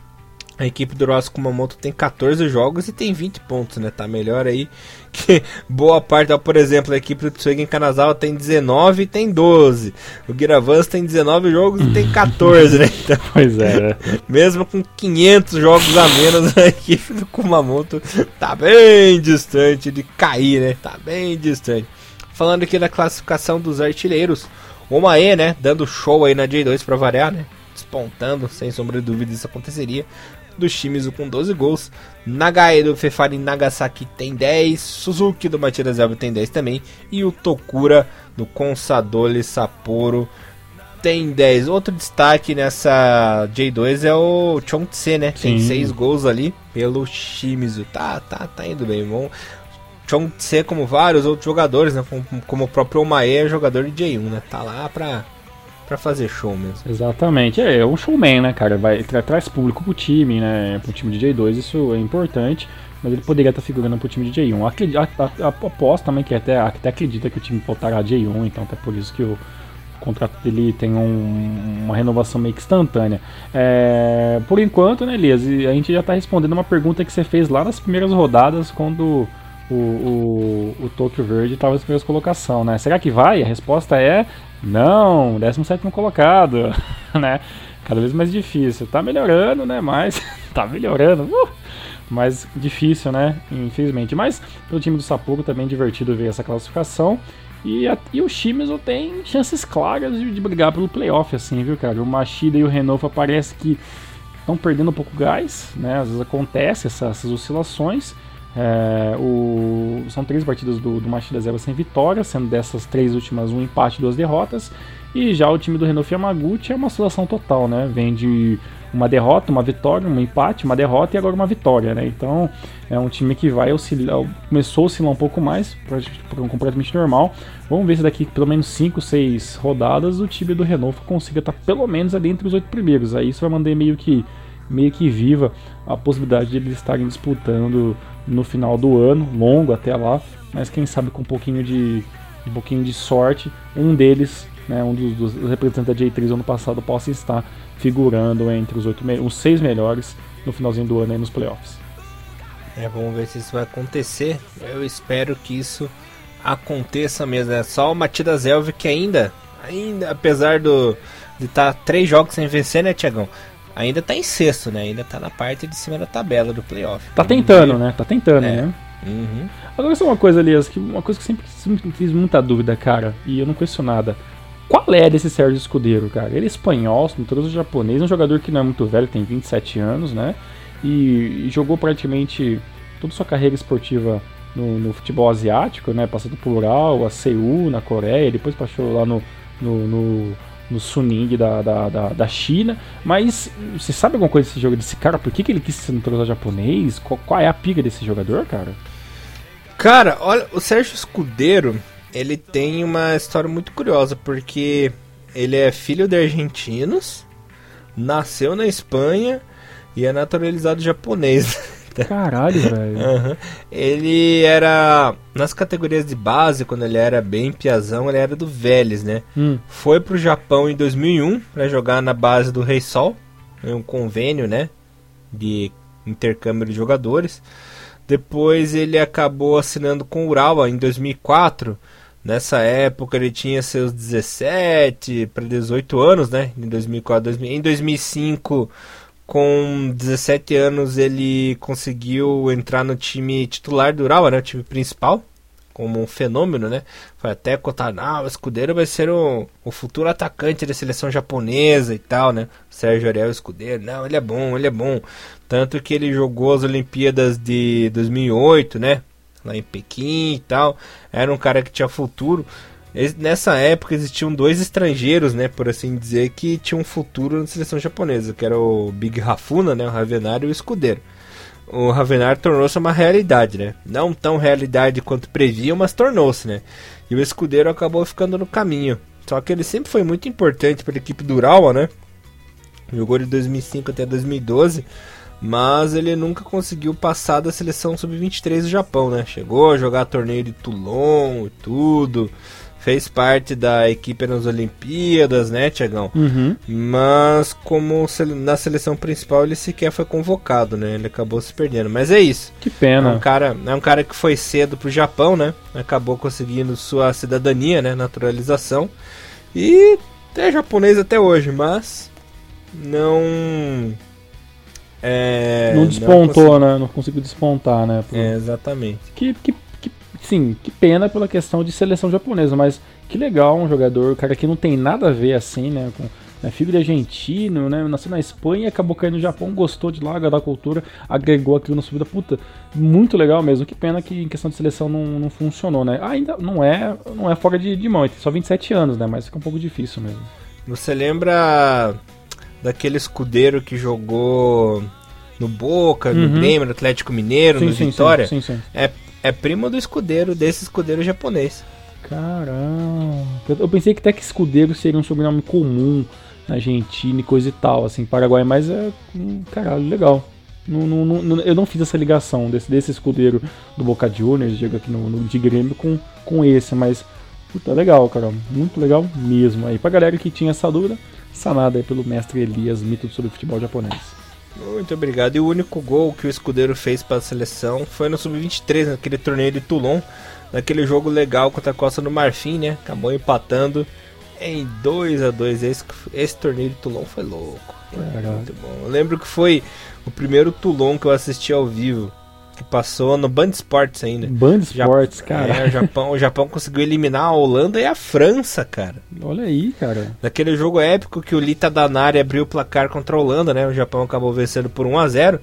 a equipe do Ross Kumamoto tem 14 jogos e tem 20 pontos, né? Tá melhor aí que boa parte, por exemplo, a equipe do Tsugen Kanazawa tem 19 e tem 12. O Giravans tem 19 jogos e tem 14, né? Então, pois é. Né? Mesmo com 500 jogos a menos, a equipe do Kumamoto tá bem distante de cair, né? Tá bem distante. Falando aqui da classificação dos artilheiros, o Mae, né? Dando show aí na J2 pra variar, né? Despontando, sem sombra de dúvida isso aconteceria do Shimizu com 12 gols. Nagai do Fefari Nagasaki tem 10. Suzuki do Matias Elba tem 10 também. E o Tokura do Consadole Sapporo tem 10. Outro destaque nessa J2 é o Chongtse, né? Tem 6 gols ali pelo Shimizu. Tá, tá, tá indo bem. Bom. Chongtse, como vários outros jogadores, né? Como, como o próprio Omae, é jogador de J1, né? Tá lá pra para fazer show mesmo. Exatamente, é, é um showman, né, cara? Vai, tra traz público pro time, né? Pro time de J2, isso é importante. Mas ele poderia estar figurando pro time de J1. Acredito, a, a, a, aposto também que até, até acredita que o time voltará a J1, então até por isso que o, O contrato dele tem um, uma renovação meio que instantânea. É, por enquanto, né, Elias? A gente já está respondendo uma pergunta que você fez lá nas primeiras rodadas, quando o, o, o Tokyo Verde estava nas primeiras colocação, né? Será que vai? A resposta é não, 17 colocado, né? Cada vez mais difícil. Tá melhorando, né? Mas tá melhorando. Uh! mais difícil, né? Infelizmente. Mas o time do Sapporo também divertido ver essa classificação. E, a, e o Shimizu tem chances claras de, de, brigar pelo playoff, assim, viu, cara? O Machida e o Renofa parece que estão perdendo um pouco gás, né? Às vezes acontece essa, essas oscilações. É, o, são três partidas do, do Machida Zero sem vitória, sendo dessas três últimas um empate e duas derrotas. E já o time do Renault Yamaguchi é uma oscilação total, né? Vem de uma derrota, uma vitória, um empate, uma derrota e agora uma vitória, né? Então é um time que vai oscilar, começou a oscilar um pouco mais, completamente normal. Vamos ver se daqui pelo menos 5, 6 rodadas o time do Renault consiga estar pelo menos ali entre os oito primeiros. Aí isso vai mandar meio que meio que viva a possibilidade de eles estarem disputando no final do ano, longo até lá, mas quem sabe com um pouquinho de um pouquinho de sorte, um deles, né, um dos, dos representantes da J3 ano passado possa estar figurando entre os, oito, os seis melhores no finalzinho do ano aí nos playoffs. É, vamos ver se isso vai acontecer. Eu espero que isso aconteça mesmo. É só o Matidas Elve que ainda, ainda apesar do de estar tá três jogos sem vencer, né, Tiagão? Ainda tá em sexto, né? Ainda tá na parte de cima da tabela do playoff. Tá tentando, né? Tá tentando, é. né? Uhum. Agora só uma coisa, Elias, que uma coisa que sempre, sempre fiz muita dúvida, cara, e eu não conheço nada. Qual é desse Sérgio Escudeiro, cara? Ele é espanhol, todos japonês, é um jogador que não é muito velho, tem 27 anos, né? E, e jogou praticamente toda sua carreira esportiva no, no, futebol asiático, né? Passando por Ural, a Seul, na Coreia, depois passou lá no, no, no, no Suning da, da, da, da, China. Mas você sabe alguma coisa desse jogo, desse cara? Por que, que ele quis ser naturalizado japonês? Qual, qual é a piga desse jogador, cara? Cara, olha, o Sérgio Escudeiro, ele tem uma história muito curiosa, porque ele é filho de argentinos, nasceu na Espanha e é naturalizado japonês. Caralho, velho. Uhum. Ele era. Nas categorias de base, quando ele era bem piazão, ele era do Vélez, né? Hum. Foi pro Japão em 2001 para jogar na base do Rei Sol, um convênio, né? De intercâmbio de jogadores. Depois ele acabou assinando com o Urawa em 2004 Nessa época ele tinha seus 17 para 18 anos, né? Em 2004, 2000. Em 2005, com 17 anos, ele conseguiu entrar no time titular do Urawa, né? O time principal, como um fenômeno, né? Foi até cotar, ah, o Escudeiro vai ser o, o futuro atacante da seleção japonesa e tal, né? Sérgio Ariel Escudeiro, não, ele é bom, ele é bom. Tanto que ele jogou as Olimpíadas de 2008, né? lá em Pequim e tal. Era um cara que tinha futuro. Nessa época existiam dois estrangeiros, né, por assim dizer, que tinham um futuro na seleção japonesa, que era o Big Rafuna, né, o Ravenar e o Escudeiro. O Ravenar tornou-se uma realidade, né? Não tão realidade quanto previam, mas tornou-se, né? E o Escudeiro acabou ficando no caminho. Só que ele sempre foi muito importante para a equipe do Urawa, né? Jogou de 2005 até 2012 mas ele nunca conseguiu passar da seleção sub-23 do Japão, né? Chegou a jogar torneio de Toulon e tudo, fez parte da equipe nas Olimpíadas, né, Tiagão? Uhum. Mas como na seleção principal ele sequer foi convocado, né? Ele acabou se perdendo. Mas é isso. Que pena. É um cara, é um cara que foi cedo pro Japão, né? Acabou conseguindo sua cidadania, né? Naturalização. E é japonês até hoje, mas não é, não despontou, não né? Não conseguiu despontar, né? Por... É, exatamente. Que, que, que, sim, que pena pela questão de seleção japonesa, mas que legal um jogador, cara que não tem nada a ver assim, né? Com, né, filho de argentino, né? Nasceu na Espanha, acabou caindo no Japão, gostou de lá, da cultura, agregou aquilo na sua vida. Puta, muito legal mesmo. Que pena que em questão de seleção não, não funcionou, né? Ainda não é, não é fora de, de mão, só 27 anos, né? Mas fica um pouco difícil mesmo. Você lembra daquele escudeiro que jogou no Boca, uhum. no Grêmio, no Atlético Mineiro, sim, no sim, Vitória. Sim, sim, É, é primo do escudeiro, desse escudeiro japonês. Caramba. Eu pensei que até que escudeiro seria um sobrenome comum na Argentina e coisa e tal, assim, Paraguai, mas é. Hum, caralho, legal. Não, não, não, eu não fiz essa ligação desse, desse escudeiro do Boca Juniors, chega aqui no, no de Grêmio, com, com esse, mas Puta, legal, cara. Muito legal mesmo. Aí pra galera que tinha essa dúvida, sanada aí pelo mestre Elias, mito sobre futebol japonês. Muito obrigado. E o único gol que o escudeiro fez para a seleção foi no Sub-23, naquele torneio de Toulon, naquele jogo legal contra a Costa do Marfim, né? Acabou empatando em 2 a 2 esse, esse torneio de Toulon foi louco. Muito bom. Eu lembro que foi o primeiro Toulon que eu assisti ao vivo que passou no Band Sports ainda. Band Sports, ja cara. É, o Japão, o Japão conseguiu eliminar a Holanda e a França, cara. Olha aí, cara. Naquele jogo épico que o Lita Danari abriu o placar contra a Holanda, né? O Japão acabou vencendo por 1 a 0.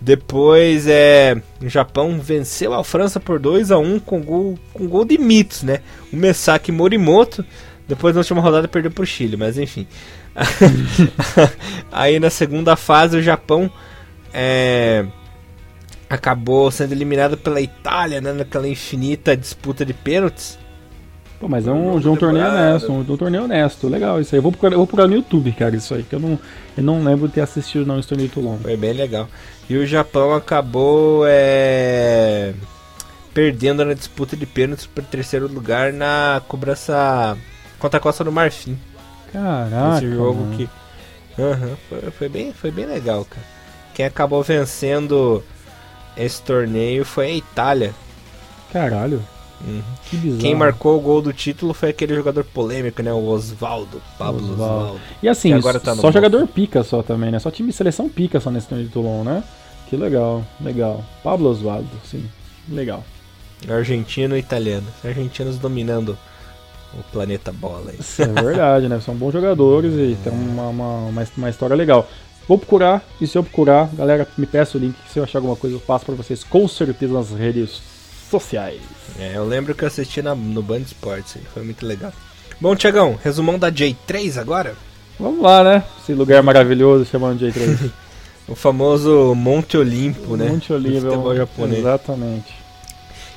Depois é, o Japão venceu a França por 2 a 1 com gol, com gol de mitos, né? O Mesaki Morimoto. Depois na última rodada perdeu pro Chile, mas enfim. Aí na segunda fase o Japão é, acabou sendo eliminado pela Itália, né, naquela infinita disputa de pênaltis. Pô, mas é um, um, um torneio honesto, um, um, torneio honesto, legal isso aí. Eu vou procurar, eu vou procurar no YouTube, cara, isso aí, que eu não, eu não lembro de ter assistido não esse torneio longo. Foi bem legal. E o Japão acabou é, perdendo na disputa de pênaltis para terceiro lugar na cobrança contra a Costa do Marfim. Caraca. Esse jogo mano. que. Uhum, foi, foi, bem, foi bem legal, cara. Quem acabou vencendo esse torneio foi a Itália. Caralho. Uhum. Que bizarro. Quem marcou o gol do título foi aquele jogador polêmico, né? O Osvaldo, Pablo Osvaldo. E assim, agora tá só jogador pica só também, né? Só time seleção pica só nesse torneio de Toulon, né? Que legal, legal. Pablo Osvaldo, sim. Legal. Argentino e italiano. Argentinos dominando o planeta bola. Isso é verdade, né? São bons jogadores é. e tem uma, uma, uma, uma história legal. Vou procurar, e se eu procurar, galera, me peça o link. Se eu achar alguma coisa, eu passo para vocês com certeza nas redes sociais. É, eu lembro que eu assisti na, no Band Sports, foi muito legal. Bom, Tiagão, resumão da J3 agora? Vamos lá, né? Esse lugar maravilhoso chamando J3. o famoso Monte Olimpo, né? Monte Olimpo, futebol japonês. Exatamente.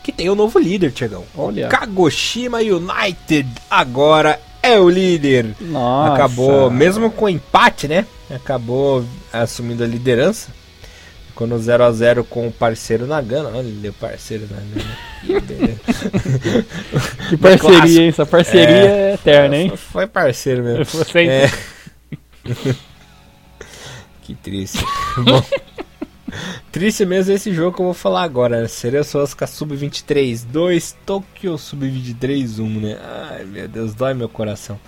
Que tem o um novo líder, Tiagão. Olha. O Kagoshima United agora é o líder. Nossa. Acabou, mesmo com empate, né? Acabou assumindo a liderança. Ficou no 0x0 com o parceiro Nagano. Olha o parceiro Nagano. que parceria, hein? Essa parceria é, é eterna, hein? Foi parceiro mesmo. Você é. que triste. Bom. Triste mesmo esse jogo que eu vou falar agora. Né? Seria só as Sub-23 2, Tokyo Sub-23 1, né? Ai meu Deus, dói meu coração.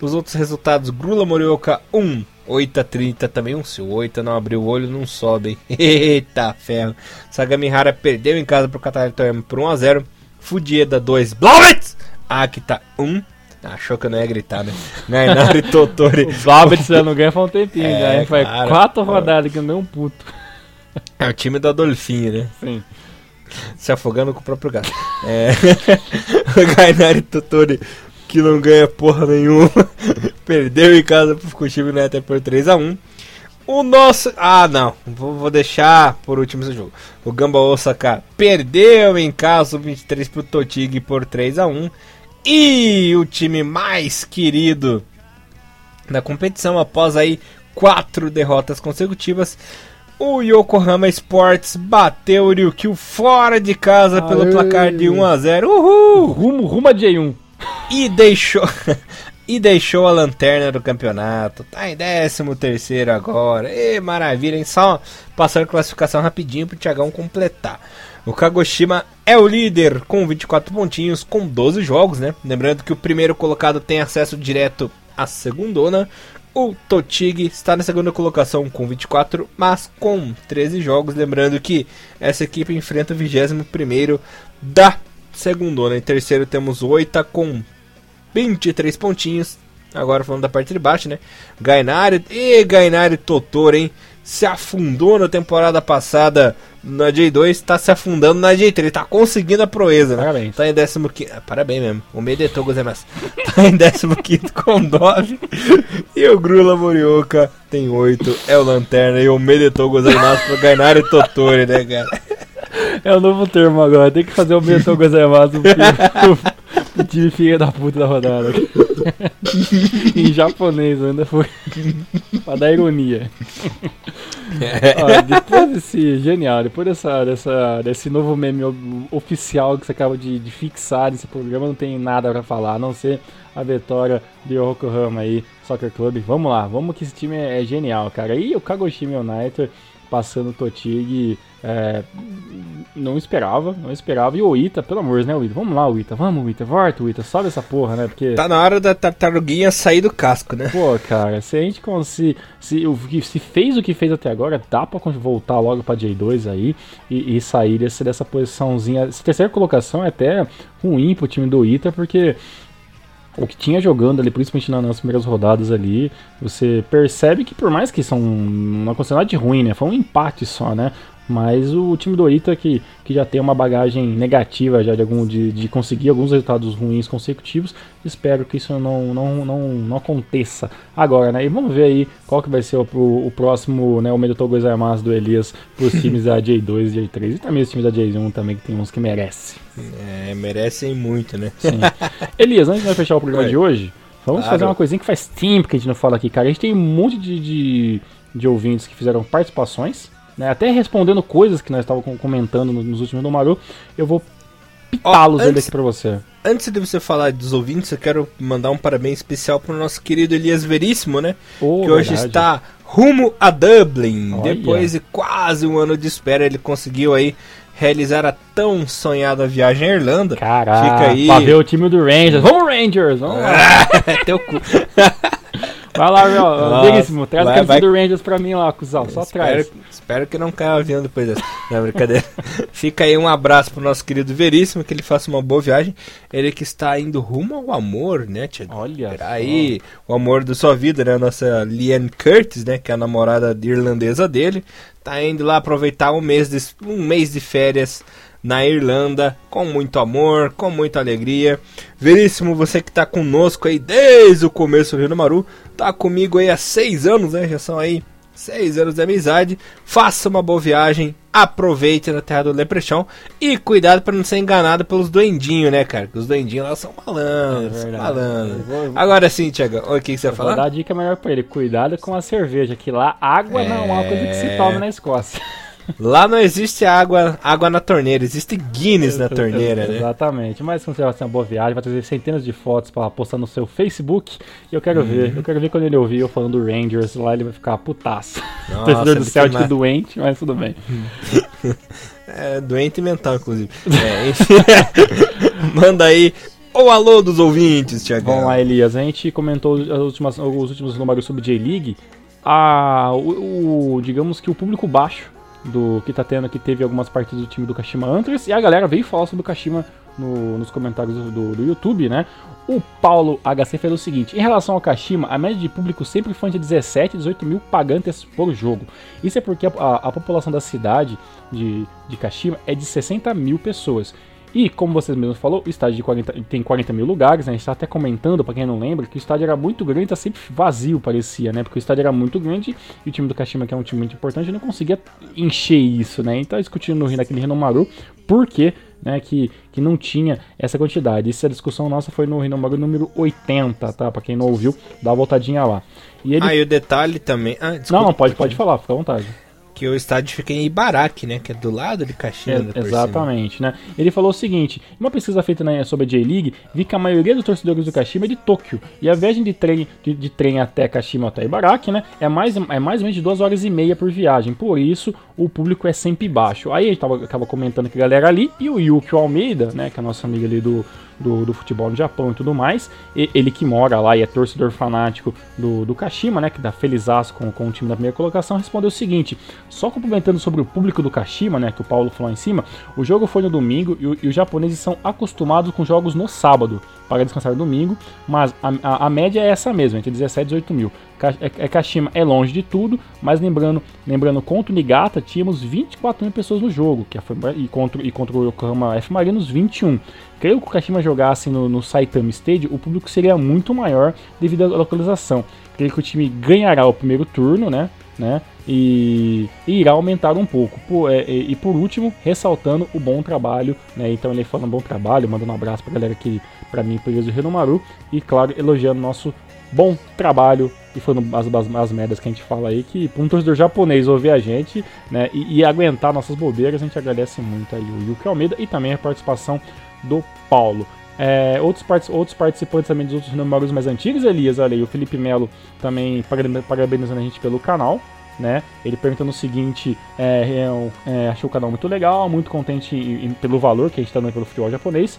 Os outros resultados: Grula Morioka 1, 8 a 30 também. Um, se o 8 não abrir o olho, não sobe? Eita ferro. Sagamihara perdeu em casa pro Qatar Toyama por 1 a 0 Fudieda 2, Blowitz! Akita 1. Achou que eu não ia gritar, né? Gainari Totori. o Blowitz já não ganha faz um tempinho, é, já, hein? Foi quatro rodadas que não deu um puto. É o time do Adolfinho, né? Sim. Se afogando com o próprio gato. É. o Gainari Totori, que não ganha porra nenhuma, perdeu em casa pro Fukushima United por 3x1. O nosso. Ah, não. Vou, vou, deixar por último esse jogo. O Gamba Osaka perdeu em casa o 23 pro Totig por 3 a 1 E o time mais querido da competição, após aí quatro derrotas consecutivas, o Yokohama Sports bateu o Ryukyu fora de casa pelo Aê. placar de 1 a 0. Uhul! Rumo, rumo a J1. E deixou e deixou a lanterna do campeonato. Tá em 13 terceiro agora. E maravilha, hein? Só passando classificação rapidinho pro Thiagão completar. O Kagoshima é o líder com 24 pontinhos, com 12 jogos, né? Lembrando que o primeiro colocado tem acesso direto à segundona. O Totig está na segunda colocação com 24, mas com 13 jogos. Lembrando que essa equipe enfrenta o 21 da segunda. Em terceiro temos o Oita com 23 pontinhos. Agora falando da parte de baixo, né? Gainari e Gainari Totoro, hein? Se afundou na temporada passada na J2, está se afundando na J3, tá conseguindo a proeza, né? Parabéns. Tá em 15. Ah, parabéns mesmo. O Medetou Gozemasu. tá em 15 com 9. E o Grula Morioka tem 8. É o Lanterna. E o Medetou Gozemasu pro Gainari Totori, né, cara? É o novo termo agora. Tem que fazer o Medetou Gozemasu o time filha da puta da rodada. em japonês ainda foi. pra dar ironia. Ó, depois desse. Genial, depois dessa, dessa, desse novo meme oficial que você acaba de, de fixar nesse programa, não tem nada pra falar, a não ser a vitória do Yokohama aí, Soccer Club. Vamos lá, vamos que esse time é, é genial, cara. E o Kagoshima United passando o Totig é, não esperava, não esperava. E o Ita, pelo amor, né, Ita? Vamos lá, Ita, vamos, Ita, volta, Ita, sobe essa porra, né? Porque. Tá na hora da tartaruguinha sair do casco, né? Pô, cara, se a gente se, se, se fez o que fez até agora, dá pra voltar logo pra J2 aí e, e sair desse, dessa posiçãozinha. Essa terceira colocação é até ruim pro time do Ita, porque o que tinha jogando ali, principalmente nas primeiras rodadas ali, você percebe que por mais que são uma quantidade ruim, né? Foi um empate só, né? Mas o time do Ita, que, que já tem uma bagagem negativa já de, algum, de, de conseguir alguns resultados ruins consecutivos, espero que isso não, não, não, não aconteça agora, né? E vamos ver aí qual que vai ser o, o, o próximo, né, o Medo Armados do Elias para os times da J2 e J3 e também os times da J1 também, que tem uns que merecem. É, merecem muito, né? Sim. Elias, antes de fechar o programa de hoje, vamos claro. fazer uma coisinha que faz tempo que a gente não fala aqui, cara. A gente tem um monte de, de, de ouvintes que fizeram participações né? Até respondendo coisas que nós estávamos comentando nos últimos do Maru, eu vou pitá-los oh, aqui para você. Antes de você falar dos ouvintes, eu quero mandar um parabéns especial para o nosso querido Elias Veríssimo, né? Oh, que hoje está rumo a Dublin. Olha. Depois de quase um ano de espera, ele conseguiu aí realizar a tão sonhada viagem à Irlanda. Caraca, Fica aí. pra ver o time do Rangers. Vamos Rangers, vamos lá. Teu cu. Vai lá, meu. Amiguíssimo, traz vai, a camisa vai... do Rangers pra mim lá, cuzão. Só espero, traz. Espero que não caia avião depois dessa. Não, brincadeira. Fica aí um abraço pro nosso querido Veríssimo, que ele faça uma boa viagem. Ele que está indo rumo ao amor, né, Tiago? Olha Aí, o amor da sua vida, né? A nossa Liane Curtis, né? Que é a namorada irlandesa dele. Tá indo lá aproveitar um mês de, um mês de férias na Irlanda, com muito amor, com muita alegria. Veríssimo, você que está conosco aí desde o começo do Rio do Maru, tá comigo aí há seis anos, né? Já são aí seis anos de amizade. Faça uma boa viagem, aproveite na terra do Leprechaun e cuidado para não ser enganado pelos doendinhos, né, cara? Os doendinhos lá são malandros, é malandros. Vou, Agora sim, Tiago, o que, que você vai falar? Vou dar a dica melhor para ele: cuidado com a cerveja, que lá água é... não é uma coisa que se toma na Escócia. Lá não existe água, água na torneira, existe Guinness na torneira, né? Exatamente. Mas quando você vai ter uma boa viagem, vai trazer centenas de fotos para postar no seu Facebook. E eu quero uhum. ver, eu quero ver quando ele ouvir eu falando do Rangers lá, ele vai ficar putaço. Torcedor do Celtic doente, mas tudo bem. é, doente mental, inclusive. É, enfim. Manda aí o alô dos ouvintes, Tiago. Vamos lá, Elias. A gente comentou as últimas, os últimos números sobre J-League. Ah, o, o, digamos que o público baixo do que tá tendo que teve algumas partidas do time do Kashima Antlers e a galera veio falar sobre o Kashima no, nos comentários do, do, do, YouTube, né? O Paulo HC fez o seguinte: em relação ao Kashima, a média de público sempre foi entre 17 e 18 mil pagantes por jogo. Isso é porque a, a, a população da cidade de, de Kashima é de 60 mil pessoas. E, como vocês mesmos falou, o estádio 40, tem 40 mil lugares, né? A gente tá até comentando, para quem não lembra, que o estádio era muito grande, tá sempre vazio, parecia, né? Porque o estádio era muito grande e o time do Kashima, que é um time muito importante, não conseguia encher isso, né? Então, discutindo no, naquele Renomaru, por que, né, que, que não tinha essa quantidade. Essa discussão nossa foi no Renomaru número 80, tá? Para quem não ouviu, dá uma voltadinha lá. E ele... Ah, e o detalhe também... Ah, desculpa, não, não, pode, pode falar, fica à vontade que o estádio fica em Ibaraki, né? Que é do lado de Caxias. É, exatamente, né? Ele falou o seguinte: uma pesquisa feita né, sobre a J-League vi que a maioria dos torcedores do Kashima é de Tóquio. E a viagem de trem, de, de trem até Kashima até Ibaraki, né? É mais, é mais ou menos de duas horas e meia por viagem. Por isso, o público é sempre baixo. Aí a gente tava, tava comentando que a galera ali e o Yuki Almeida, né? Que é a nossa amiga ali do, do, do, futebol no Japão e tudo mais. E, ele que mora lá e é torcedor fanático do, do Kashima, né? Que dá felizaço com, com o time da primeira colocação, respondeu o seguinte: só complementando sobre o público do Kashima, né? Que o Paulo falou em cima, o jogo foi no domingo e, e os japoneses são acostumados com jogos no sábado para descansar domingo, mas a, a, a, média é essa mesmo, entre 17 e 18 mil. É, é, Kashima é longe de tudo, mas lembrando, lembrando contra o Nigata, tínhamos 24 mil pessoas no jogo, que foi, e, contra, e contra o Yokohama F Marinos 21. Creio que o Kashima jogasse no, no Saitama Stadium, o público seria muito maior devido à localização. Creio que o time ganhará o primeiro turno, né? né? E, e irá aumentar um pouco. Por, é, e, e, por último, ressaltando o bom trabalho, né? Então ele falando bom trabalho, mandando um abraço pra galera que, pra mim, pro do Renomaru, e claro, elogiando nosso bom trabalho e foram as, as, as merdas que a gente fala aí, que um torcedor japonês ouvir a gente, né, e, e, aguentar nossas bobeiras, a gente agradece muito aí o Yuki Almeida e também a participação do Paulo. É, outros, outros participantes também dos outros números mais antigos, Elias, olha aí, o Felipe Melo também parabenizando a gente pelo canal, né? Ele perguntando o seguinte: é, é, é, achei o canal muito legal, muito contente em, em, pelo valor que a gente está dando pelo futebol japonês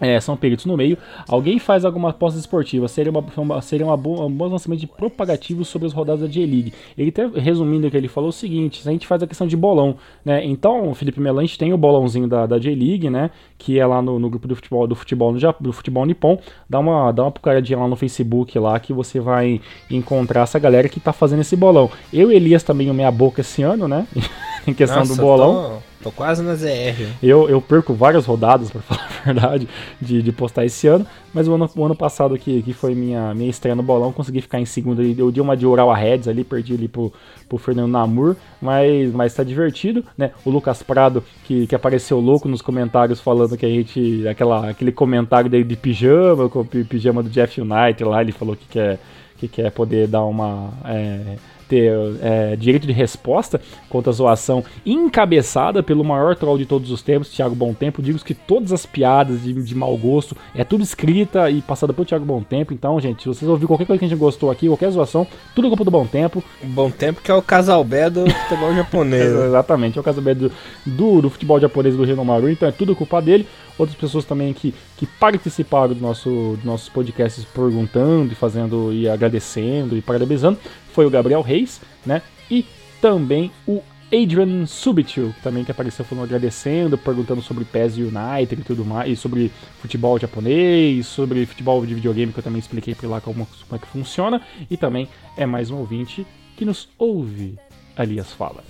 é, são peritos no meio. Alguém faz alguma aposta esportiva, seria, uma, seria uma boa, um bom lançamento de propagativo sobre as rodadas da J-League. Ele até resumindo o que ele falou o seguinte: a gente faz a questão de bolão, né? Então, Felipe Melo, a gente tem o bolãozinho da, da J-League, né? Que é lá no, no, grupo do futebol do futebol, no, do futebol nipon. Dá uma, dá uma pucaradinha lá no Facebook lá que você vai encontrar essa galera que tá fazendo esse bolão. Eu e Elias também o meia boca esse ano, né? em questão Nossa, do bolão. Tô... Tô quase na ZR. Eu, eu perco várias rodadas, para falar a verdade, de, de postar esse ano. Mas o ano, o ano passado, que, que foi minha, minha estreia no bolão, consegui ficar em segundo. Eu dei uma de oral a Reds ali, perdi ali pro, pro Fernando Namur. Mas, mas tá divertido, né? O Lucas Prado, que, que apareceu louco nos comentários falando que a gente. Aquela, aquele comentário dele de pijama, com o pijama do Jeff United lá, ele falou que quer, que quer poder dar uma. É, ter é, direito de resposta contra a zoação encabeçada pelo maior troll de todos os tempos, Thiago Bom Tempo. Digo que todas as piadas de, de mau gosto é tudo escrita e passada pelo Thiago Bom Tempo. Então, gente, se vocês ouviram qualquer coisa que a gente gostou aqui, qualquer zoação, tudo culpa do Bom Tempo. Bom Tempo que é o casal B do futebol japonês. Exatamente, é o casal B do, do, do futebol japonês do Renomaru, então é tudo culpa dele outras pessoas também que, que participaram do nosso, dos nossos podcasts perguntando e fazendo e agradecendo e parabenizando foi o Gabriel Reis, né? E também o Adrian Subitil, também que apareceu falando agradecendo, perguntando sobre PES United e tudo mais, e sobre futebol japonês, sobre futebol de videogame, que eu também expliquei por lá como, como é que funciona, e também é mais um ouvinte que nos ouve ali as falas.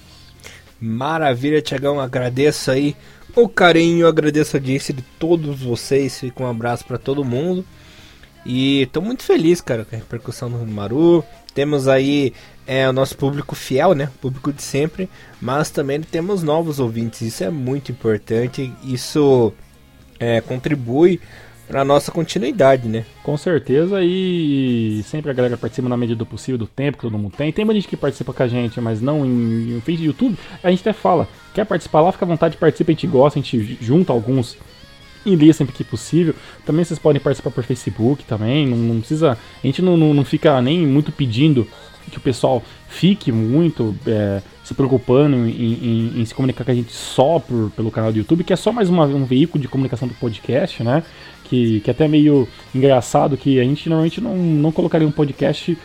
Maravilha, Tiagão, agradeço aí o carinho, agradeço a audiência de todos vocês, fica um abraço para todo mundo. E tô muito feliz, cara, com a repercussão do Maru. Temos aí é, o nosso público fiel, né? Público de sempre. Mas também temos novos ouvintes. Isso é muito importante. Isso é, contribui para nossa continuidade, né? Com certeza, e sempre a galera participa na medida do possível, do tempo que todo mundo tem. Tem muita gente que participa com a gente, mas não em, em vídeo YouTube. A gente até fala, quer participar lá, fica à vontade, participa, a gente gosta, a gente junta alguns e lê sempre que possível. Também vocês podem participar por Facebook também, não, não precisa. A gente não, não, não, fica nem muito pedindo que o pessoal fique muito é, se preocupando em, em, em, se comunicar com a gente só por, pelo canal do YouTube, que é só mais uma, um veículo de comunicação do podcast, né? Que, que é até meio engraçado que a gente normalmente não, não colocaria um podcast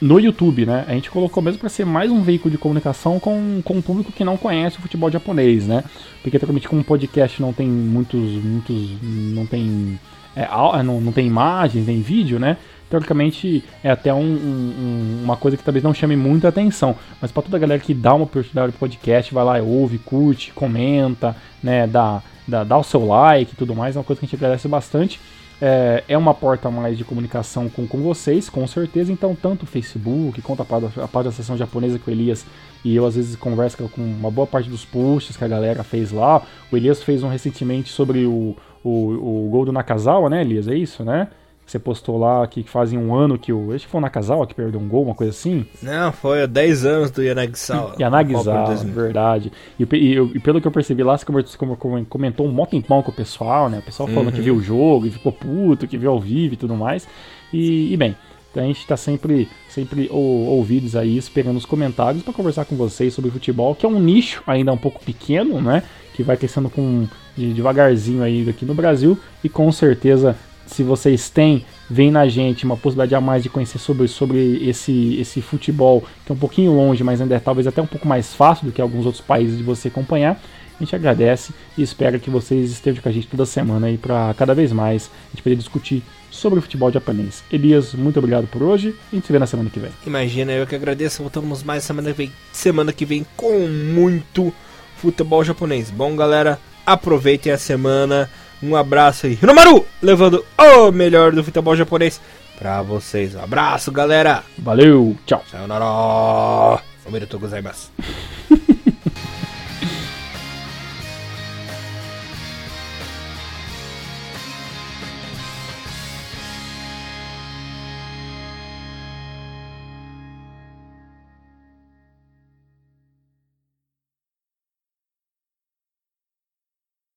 no YouTube, né? A gente colocou mesmo para ser mais um veículo de comunicação com, com um público que não conhece o futebol japonês, né? Porque como um podcast não tem muitos, muitos, não tem, é, é, não, não tem imagens, nem vídeo, né? Teoricamente é até um, um, uma coisa que talvez não chame muita atenção, mas para toda a galera que dá uma oportunidade pro podcast, vai lá, ouve, curte, comenta, né? Dá, dá, dá o seu like e tudo mais, é uma coisa que a gente agradece bastante. É, é, uma porta mais de comunicação com, com vocês, com certeza. Então, tanto o Facebook quanto a parte, a parte da sessão japonesa que o Elias e eu às vezes converso com uma boa parte dos posts que a galera fez lá. O Elias fez um recentemente sobre o, o, o gol do Nakazawa, né, Elias? É isso, né? você postou lá que fazia um ano que o. Acho que foi o Nakazawa que perdeu um gol, uma coisa assim. Não, foi há 10 anos do Yanagisawa. Yanagisawa, verdade. E, e, e, pelo que eu percebi lá, você comentou um mó tempão com o pessoal, né? O pessoal falando uhum. que viu o jogo e ficou puto, que viu ao vivo e tudo mais. E, e bem, então a gente está sempre, sempre ou, ouvidos aí, esperando os comentários para conversar com vocês sobre futebol, que é um nicho ainda um pouco pequeno, né? Que vai crescendo com devagarzinho aí aqui no Brasil e com certeza se vocês têm, vem na gente uma possibilidade a mais de conhecer sobre, sobre esse, esse futebol, que é um pouquinho longe, mas ainda é talvez até um pouco mais fácil do que alguns outros países de você acompanhar. A gente agradece e espera que vocês estejam com a gente toda semana aí para cada vez mais a gente poder discutir sobre o futebol japonês. Elias, muito obrigado por hoje e a gente se vê na semana que vem. Imagina, eu que agradeço. Voltamos mais semana que vem, semana que vem com muito futebol japonês. Bom, galera, aproveitem a semana. Um abraço aí. Hinomaru, levando o melhor do futebol japonês pra vocês. Um abraço, galera. Valeu, tchau. Sayonara. Omerito gozaimasu.